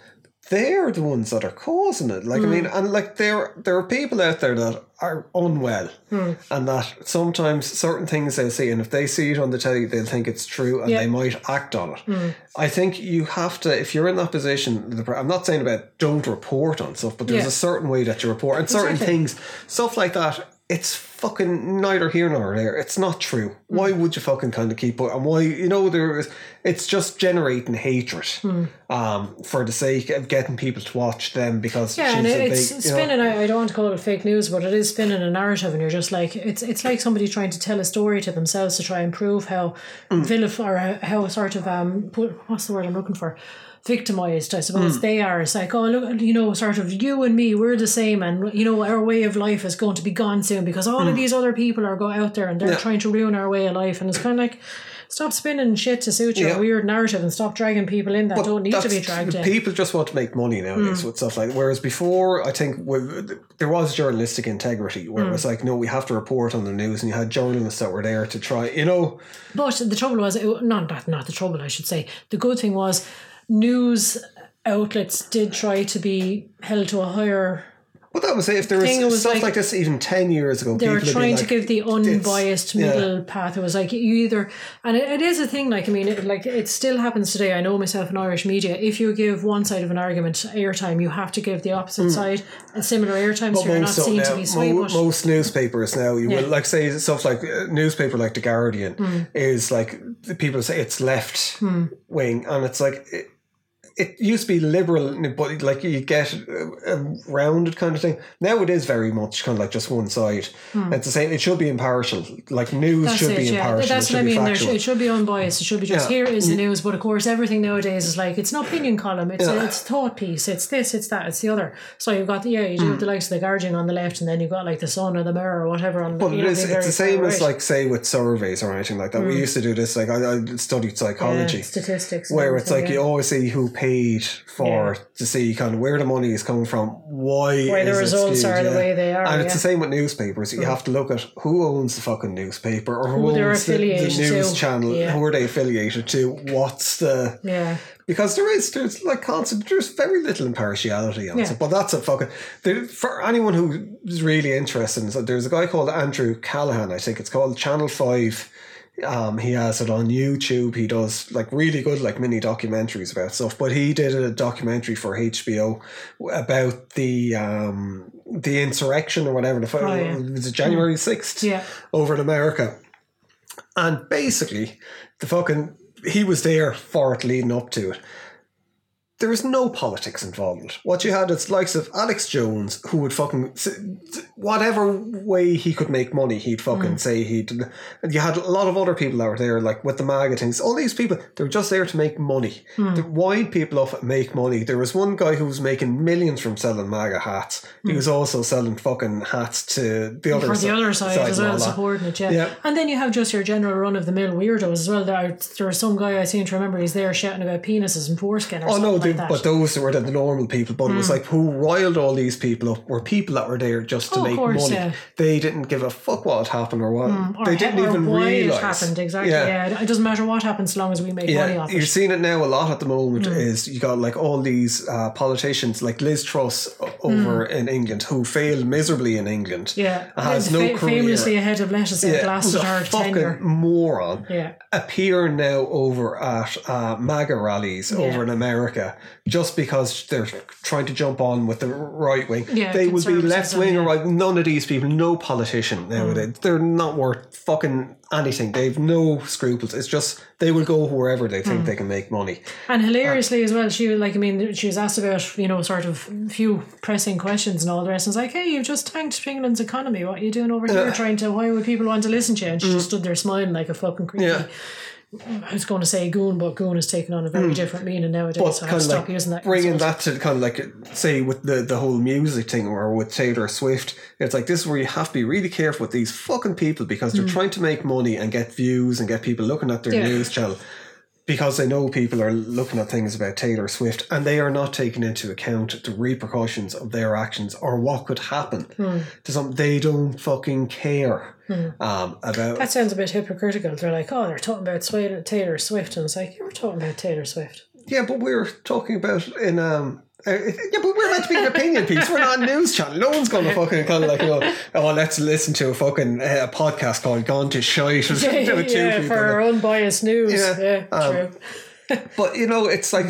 they're the ones that are causing it. Like I mean, Hmm. and like there there are people out there that are unwell, Hmm. and that sometimes certain things they'll see, and if they see it on the telly, they'll think it's true, and. Hmm. they might act on it. I think you have to, if you're in that position. I'm not saying about don't report on stuff, but there's Yeah. a certain way that you report, and certain Exactly. things, stuff like that. It's fucking neither here nor there. It's not true. Why Hmm. would you fucking kind of keep it? And why you know there is? It's just generating hatred, Hmm. um, for the sake of getting people to watch them because Yeah, she's and a big. it's know- spinning. I, I don't want to call it fake news, but it is spinning a narrative, and you're just like it's it's like somebody trying to tell a story to themselves to try and prove how Mm. vilif or how, how sort of um put, what's the word I'm looking for victimized I Mm. suppose they are it's like oh look you know sort of you and me we're the same and you know our way of life is going to be gone soon because all of these other people are going out there and they're Mm. Yeah. trying to ruin our way of life and it's kind of like stop spinning shit to suit your Yeah. weird narrative and stop dragging people in that don't need to be dragged in People just want to make money nowadays Hmm. with stuff like. that. Whereas before, I think with, there was journalistic integrity, where it Hmm. was like, no, we have to report on the news, and you had journalists that were there to try, you know, But the trouble was, it, not not the trouble, I should say. The good thing was, news outlets did try to be held to a higher. But that was it. If there was, was stuff like- like, this even ten years ago, They were people would be trying like, to give the unbiased yeah. middle path. It was like you either, and it, it is a thing. Like I mean, it, like it still happens today. I know myself in Irish media. If you give one side of an argument airtime, you have to give the opposite side a similar airtime, so you're not seen now, to be mo- but- most newspapers now, you Yeah. will like say stuff like uh, newspaper like the Guardian Hmm. is like the people say it's left wing, and it's like. It, it used to be liberal, but like you get a, rounded kind of thing. Now it is very much kind of like just one side. It's the same. It should be impartial. Like news Hmm. That's should it, be yeah. impartial. That's it what I mean. There should, it should be unbiased. It should be just Yeah. here is the news. But of course, everything nowadays is like it's an opinion column. It's Yeah. a, it's a thought piece. It's this. It's that. It's the other. So you've got the yeah. You do Hmm. the likes of the Guardian on the left, and then you've got like the Sun or the Mirror or whatever on. But you it know, is, it's the same as right. like say with surveys or anything like that. We used to do this. Like I, I studied psychology. Statistics. where it's like you always see who paid for Yeah. to see kind of where the money is coming from, why Why the results skewed, are the way they are, and it's yeah. the same with newspapers. You mm. have to look at who owns the fucking newspaper or who, Who owns the, the news to, channel. yeah. Who are they affiliated to? What's the yeah. because there is there's like constant there's very little impartiality on Yeah. it. But that's a fucking there, for anyone who is really interested. In, so there's a guy called Andrew Callaghan. I think it's called Channel Five. Um, he has it on YouTube. He does like really good like mini documentaries about stuff. But he did a documentary for HBO about the um the insurrection or whatever. The Oh, yeah. was it January sixth Yeah. over in America. And basically, the fucking he was there for it leading up to it. There was no politics involved. What you had is likes of Alex Jones, who would fucking whatever way he could make money, he'd fucking mm. say he'd. And you had a lot of other people that were there, like with the MAGA things. All these people, they were just there to make money. Hmm. To wind people up and make money. There was one guy who was making millions from selling MAGA hats. He hmm. was also selling fucking hats to the other For the other side, as and well, supporting it, yeah. Yeah. And then you have just your general run of the mill weirdos as well. There, there there's some guy I seem to remember he's there shouting about penises and foreskin or Oh something no, like they, that. but those were the, normal people. But it was like who riled all these people up were people that were there just to Oh, make course, money. yeah. They didn't give a fuck what happened or what or they didn't even why realize it happened exactly. Yeah. it doesn't matter what happens as long as we make money Yeah, off you're it. seeing it now a lot at the moment. Hmm. Is you got like all these uh, politicians, like Liz Truss over in England, who failed miserably in England. Hmm. Yeah, has Fa- no career. famously ahead of lettuce and yeah, lasted her fucking tenure. moron. Yeah. appear now over at uh, MAGA rallies over in America just because they're trying to jump on with the right wing. Yeah, they will be left wing or right. None of these people, no politician nowadays, mm. they're not worth fucking anything. They've no scruples. It's just they will go wherever they think mm. they can make money. And uh, hilariously as well, she was like, I mean, she was asked about, you know, sort of a few pressing questions and all the rest. And it's like, hey, you've just tanked England's economy. What are you doing over here trying to, why would people want to listen to you? And she just mm. stood there smiling like a fucking creepy. Yeah. I was going to say goon, but goon has taken on a very hmm. different meaning nowadays. But so I have kind of stop like using that. bringing that to kind of like say with the the whole music thing or with Taylor Swift, it's like this is where you have to be really careful with these fucking people because they're hmm. trying to make money and get views and get people looking at their. Yeah. news channel because they know people are looking at things about Taylor Swift and they are not taking into account the repercussions of their actions or what could happen Hmm. to some. They don't fucking care um, about. That sounds a bit hypocritical. They're like, oh, they're talking about Taylor Swift. And it's like, you were talking about Taylor Swift. Yeah, but we're talking about in um. Uh, yeah, but we're meant to be an opinion piece. We're not a news channel. No one's going to fucking kind of like you know. Oh, let's listen to a fucking uh, podcast called "Gone to Shite." yeah, people. for unbiased news. Yeah, Yeah, um, true. But you know, it's like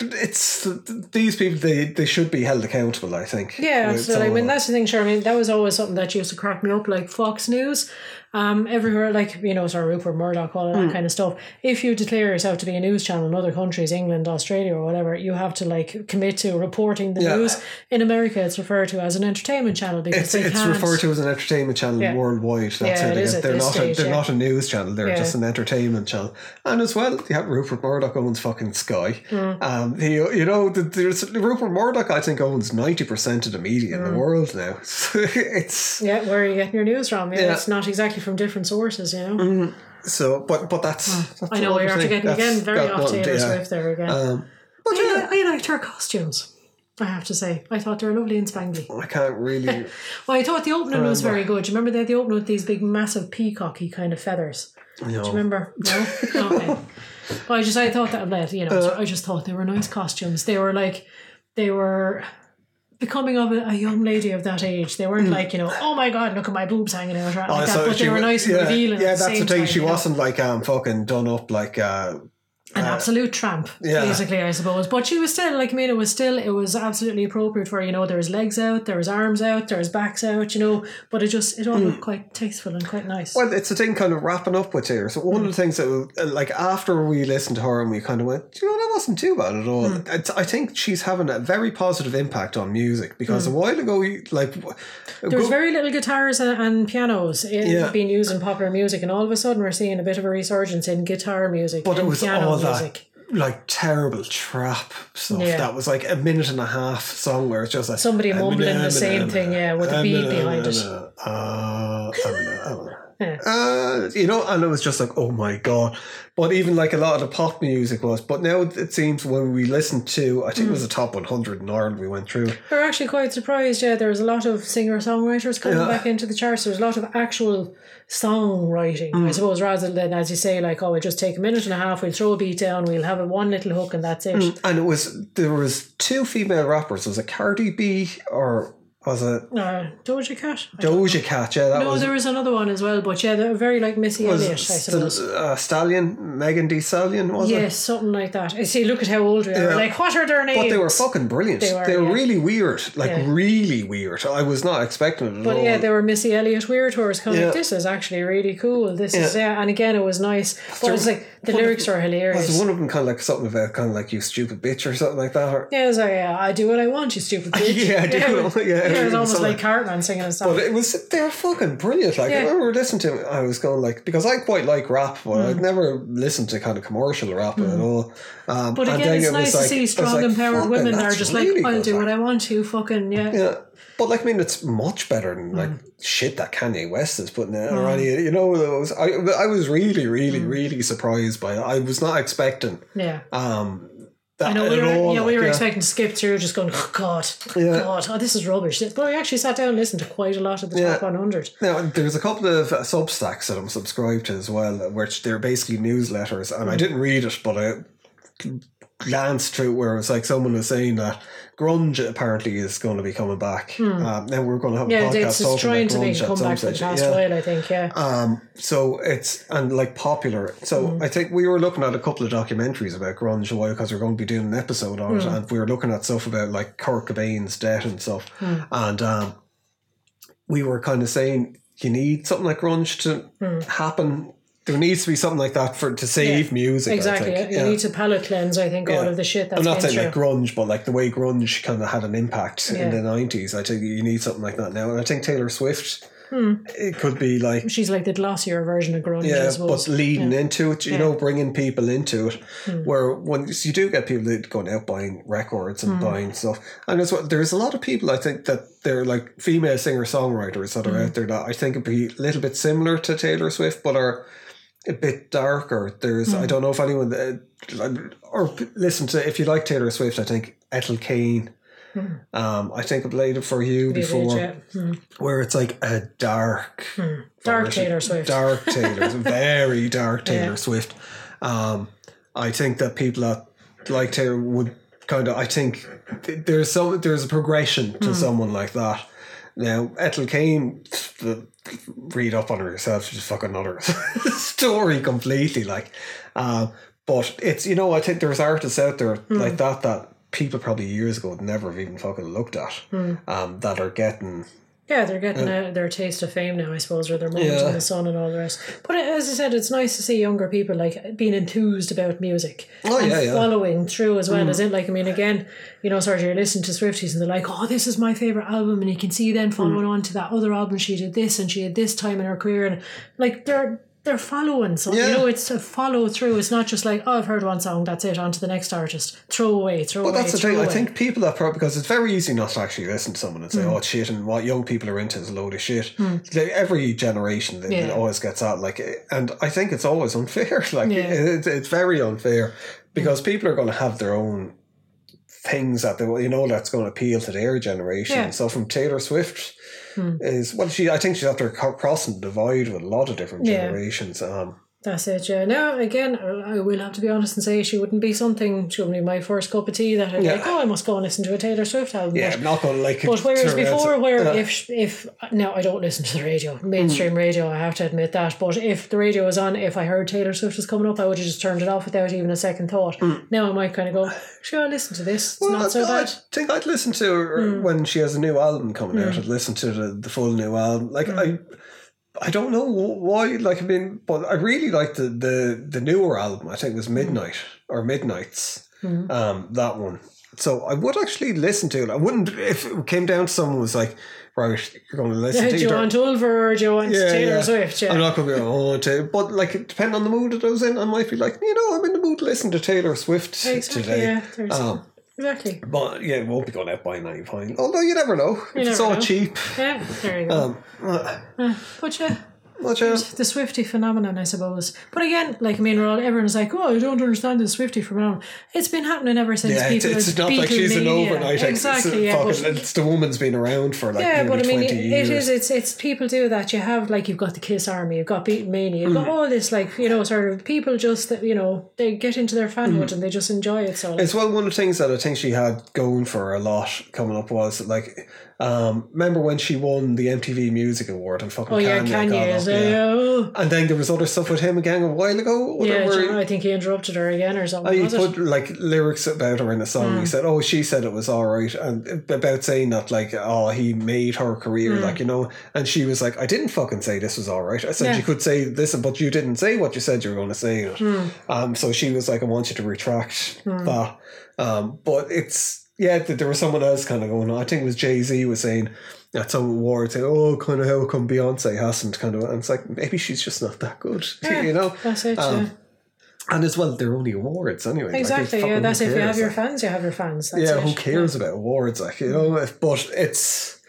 it's these people. They they should be held accountable. I think. Yeah, some I mean that's the thing, sure. I mean that was always something that used to crack me up, like Fox News, um, everywhere, like you know, sort of Rupert Murdoch, all of Hmm. that kind of stuff. If you declare yourself to be a news channel in other countries, England, Australia, or whatever, you have to like commit to reporting the Yeah. news. In America, it's referred to as an entertainment channel because It's, they it's can't. referred to as an entertainment channel Yeah. worldwide. That's Yeah, it is They're not. stage, a, they're not a news channel. They're just an entertainment channel. And as well, you have Rupert Murdoch owns fucking Sky. Mm. Um, he, you know, the, there's Rupert Murdoch. I think owns ninety percent of the media Mm. in the world now. So it's yeah, where are you getting your news from? Yeah. it's not exactly from different sources, you know. so, but but that's. that's I know we're after getting again very off Taylor yeah. Swift there again. Um, but I, yeah, li- I liked her costumes. I have to say, I thought they were lovely and spangly. I can't really. Well, I thought the opening was very good. Do you remember they had the opening with these big, massive peacocky kind of feathers? You Do you remember? No. Okay. But I just, I thought that, like, you know, Uh. I just thought they were nice costumes. They were like, they were becoming of a, a young lady of that age. They weren't like, you know, oh my god, look at my boobs hanging out, or. Oh, like that. But they were nice and yeah, revealing. Yeah, that's the thing. time, She wasn't like um fucking done up like uh an absolute tramp, yeah. basically, I suppose. But she was still like, I mean, it was still, it was absolutely appropriate for you know, there was legs out, there was arms out, there was backs out, you know. But it just, it all looked quite tasteful and quite nice. Well, it's the thing kind of wrapping up with here. So one of the things that, uh, like, after we listened to her and we kind of went, you know, that wasn't too bad at all. It's, I think she's having a very positive impact on music because Hmm. a while ago, like There was very little guitars and, and pianos in, Yeah. being used in popular music, and all of a sudden we're seeing a bit of a resurgence in guitar music but it was piano all music. that like terrible trap stuff. Yeah. That was like a minute and a half song where it's just like Somebody mumbling the same thing, yeah, with a beat behind it. Uh, Uh, you know, and it was just like, oh my god. But even like a lot of the pop music was. But now it seems when we listened to, I think Mm. it was the top 100 in Ireland we went through. We're actually quite surprised. Yeah, there was a lot of singer songwriters coming Yeah. back into the charts. There was a lot of actual songwriting, Mm. I suppose, rather than as you say, like, oh, we'll just take a minute and a half, we'll throw a beat down, we'll have a one little hook, and that's it. And it was, there was two female rappers. There Was it Cardi B or was it No, Doja Cat. Doja Cat? Yeah, that No, was. there was another one as well, but yeah, they're very like Missy Elliott, I suppose. St- uh, Stallion, Megan Thee Stallion, was it? Yes, something like that. I see. Look at how old we are. Yeah. Like, what are their names? But they were fucking brilliant. They were, They were, yeah. really weird. Like, Yeah. really weird. I was not expecting it But all. yeah, they were Missy Elliott weird tours. Kind of like, this is actually really cool. This is Yeah. yeah, and again, it was nice. But it's like the one of- lyrics are hilarious. was one of them kind of like something about kind of like you stupid bitch or something like that? Or, Yeah, it was like, yeah, I do what I want, you stupid bitch. Yeah, I do Yeah, what I- yeah, it was almost like Cartman singing a song. But it was they were fucking brilliant. Like Yeah. I remember listening to it, I was going like because I quite like rap, but Mm. I'd never listened to kind of commercial rap at all. Um, But again, it's nice like- to see strong, like, empowered women that are just really like, I'll do like. what I want, you fucking, yeah. Yeah. But like, I mean, it's much better than like Mm. shit that Kanye West is putting out or any. You know, was, I I was really, really, Mm. really surprised by it. I was not expecting Yeah. um that I know we were, all. yeah, we were yeah. expecting to skip through, just going, oh, God, Yeah. God, oh, this is rubbish. But I actually sat down and listened to quite a lot of the Yeah. top 100. Now, there's a couple of uh, Substacks that I'm subscribed to as well, which they're basically newsletters, and I Mm. didn't read it, but I glanced through where it was like someone was saying that grunge apparently is going to be coming back. Um, now we're going to have Hmm. Yeah, a podcast it's, talking trying about to make grunge it at come some back for the past Yeah. while, I think, yeah. Um, so it's and like popular. So Mm. I think we were looking at a couple of documentaries about grunge a while because we're going to be doing an episode on it, Mm. and we were looking at stuff about like Kurt Cobain's death and stuff, Mm. and um, we were kind of saying you need something like grunge to Mm. happen. There needs to be something like that for to save music. Exactly. You Yeah. need to palate cleanse, I think, all of the shit that's I'm not saying through. like grunge, but like the way grunge kind of had an impact Yeah. in the nineties. I think you need something like that now, and I think Taylor Swift. Hmm. It could be like She's like the glossier version of grunge, yeah, but leading into it, you Yeah. know, bringing people into it, hmm. where once you do get people that going out buying records and hmm. buying stuff, and it's what there's a lot of people I think that they're like female singer songwriters that are hmm. out there that I think would be a little bit similar to Taylor Swift, but are a bit darker. There's I don't know if anyone uh, or listen to if you like Taylor Swift, I think Ethel Cain. Um, I think I played it for you Maybe, before, yeah. Hmm. where it's like a dark, Dark version. Taylor Swift. Dark Taylor, very dark Taylor Yeah. Swift. Um, I think that people that like Taylor would kind of. I think th- there's some there's a progression Hmm. to someone like that. Now Ethel Cain, the, read up on her yourself. She's fucking another story completely. Like, uh, but it's you know I think there's artists out there Hmm. like that that people probably years ago would never have even fucking looked at. Hmm. Um, that are getting Yeah, they're getting uh, a, their taste of fame now, I suppose, or their moment Yeah. in the sun and all the rest. But uh, as I said, it's nice to see younger people like being enthused about music Oh, and yeah, yeah. following through as well. Mm. As in, like, I mean, again, you know, sort of you're listening to Swifties and they're like, "Oh, this is my favorite album," and you can see then mm. following on to that other album. She did this and she had this time in her career, and like they're they're following. So Yeah. you know, it's a follow through. It's not just like, "Oh, I've heard one song, that's it, on to the next artist." Throw away, throw Well, away. Well, that's the thing. I think people that probably because it's very easy not to actually listen to someone and say, hmm. "Oh, shit," and what young people are into is a load of shit. Hmm. Like, every generation, it Yeah. always gets out like, and I think it's always unfair. Like, Yeah. it's it's very unfair because hmm. people are going to have their own things that they you know that's going to appeal to their generation. So from Taylor Swift. Is well, she. I think she's after crossing the divide with a lot of different Yeah. generations. Um, That's it, yeah. Now, again, I will have to be honest and say she wouldn't be something, she wouldn't be my first cup of tea that I'd Yeah. like, oh, I must go and listen to a Taylor Swift album. yeah, But- I'm not going to like. But whereas before, where uh, if if now I don't listen to the radio, mainstream mm. radio, I have to admit that. But if the radio was on, if I heard Taylor Swift was coming up, I would have just turned it off without even a second thought. Mm. Now I might kind of go, sure, I'll listen to this. It's Well, not so bad. I think I'd listen to her mm. when she has a new album coming out. I'd listen to the, the full new album. Like I, I don't know why. Like I mean, but I really like the the the newer album. I think it was Midnight or Midnights. Um, that one. So I would actually listen to it. I wouldn't if it came down to someone was like, right, you're going to listen do to you either. want Ulver or do you want Taylor Swift? Yeah. I'm not going to be oh, Taylor. but like depending on the mood that I was in, I might be like, you know, I'm in the mood to listen to Taylor Swift exactly. today. Yeah. Um, exactly. but yeah, it won't be going out any pine. Although you never know. If it's never all know. cheap. Yeah. There you go. Um, uh, but yeah. But yeah. the Swifty phenomenon, I suppose. But again, like I mean, we're all, everyone's like, "Oh, I don't understand the Swifty phenomenon." It's been happening ever since Yeah, people. it's not like she's an overnight. ex- Exactly. It's, Yeah, but, it's the woman's been around for like yeah, but I mean, it, is. It's it's people do that. You have like you've got the Kiss Army, you've got Beatlemania, you've Mm. got all this like you know sort of people just that you know they get into their fanhood Mm. and they just enjoy it. So like, It's well one of the things that I think she had going for her a lot coming up was like, um, remember when she won the MTV Music Award and fucking oh yeah, Kanye, Kanye got up, yeah. And then there was other stuff with him again a while ago. Yeah, where John, I think he interrupted her again or something. Oh, he put it? like lyrics about her in a song. Hmm. He said, "Oh, she said it was all right," and about saying that like, "Oh, he made her career," Hmm. like you know. And she was like, "I didn't fucking say this was all right. I said Yeah. you could say this, but you didn't say what you said you were going to say." Hmm. Um, so she was like, "I want you to retract that." Um, but it's yeah, th- there was someone else kind of going on. I think it was Jay Z was saying. At some award, saying, "Oh, kind of how come Beyonce hasn't?" Kind of, and it's like maybe she's just not that good, Yeah, you know. That's it. Um, yeah. And as well, they're only awards anyway. Exactly. fucking yeah, that's if you have your fans, you have your fans. That's yeah, it. who cares about awards? Like you know, if- but it's.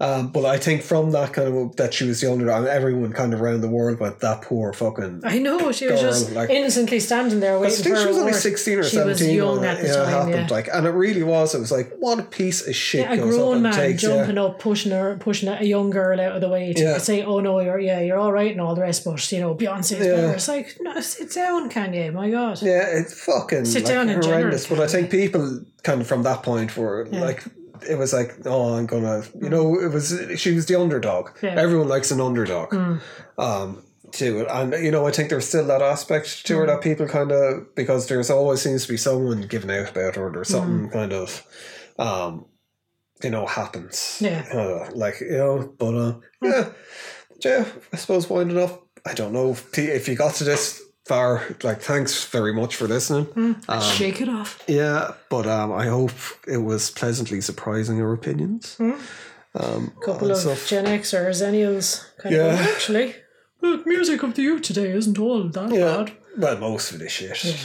Um, but I think from that kind of that she was the underdog, everyone kind of around the world went that poor fucking. I know she was Girl, just like- innocently standing there I think she was only sixteen or She seventeen. was young at it, the yeah, it happened. Yeah. Like, and it really was. It was like, what a piece of shit. Yeah, a goes up grown and man takes, yeah. jumping up, pushing her, pushing a young girl out of the way to Yeah. say, "Oh no, you're yeah, you're all right," and all the rest. But you know, Beyonce's Yeah. better. It's like, no, sit down, Kanye. My God. Yeah, it's fucking Sit like, down and horrendous. general, But I think people kind of from that point were like, it was like, oh, I'm gonna, you know, it was she was the underdog. Yeah. Everyone likes an underdog. Um, to it, and you know, I think there's still that aspect to her that people kind of because there's always seems to be someone giving out about her. There's something kind of, um, you know, happens. Yeah. Uh, like you know, but uh, yeah, yeah. I suppose winding up. I don't know if, if you got to this far. Like, thanks very much for listening. Um, Shake it off. Yeah, but um, I hope it was pleasantly surprising your opinions. Um, Couple of stuff. Gen X or Zennials kind Yeah. of actually. Look, music of the youth today isn't all that yeah, bad. well, most of it is shit.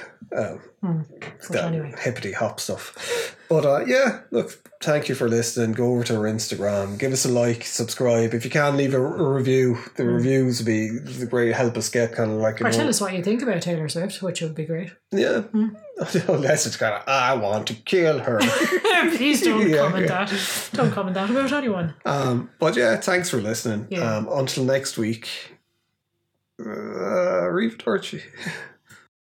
um, But that anyway. hippity hop stuff. But uh, yeah, look, thank you for listening. Go over to our Instagram, give us a like, subscribe. If you can, leave a, a review. The reviews would be the great help us get kind of like Or know, tell us what you think about Taylor Swift, which would be great. yeah. Unless it's kind of I want to kill her. Please don't Yeah, comment yeah. that. Don't comment that about anyone. Um, but yeah, thanks for listening. Yeah. Um, until next week, uh, Reeve Torchy.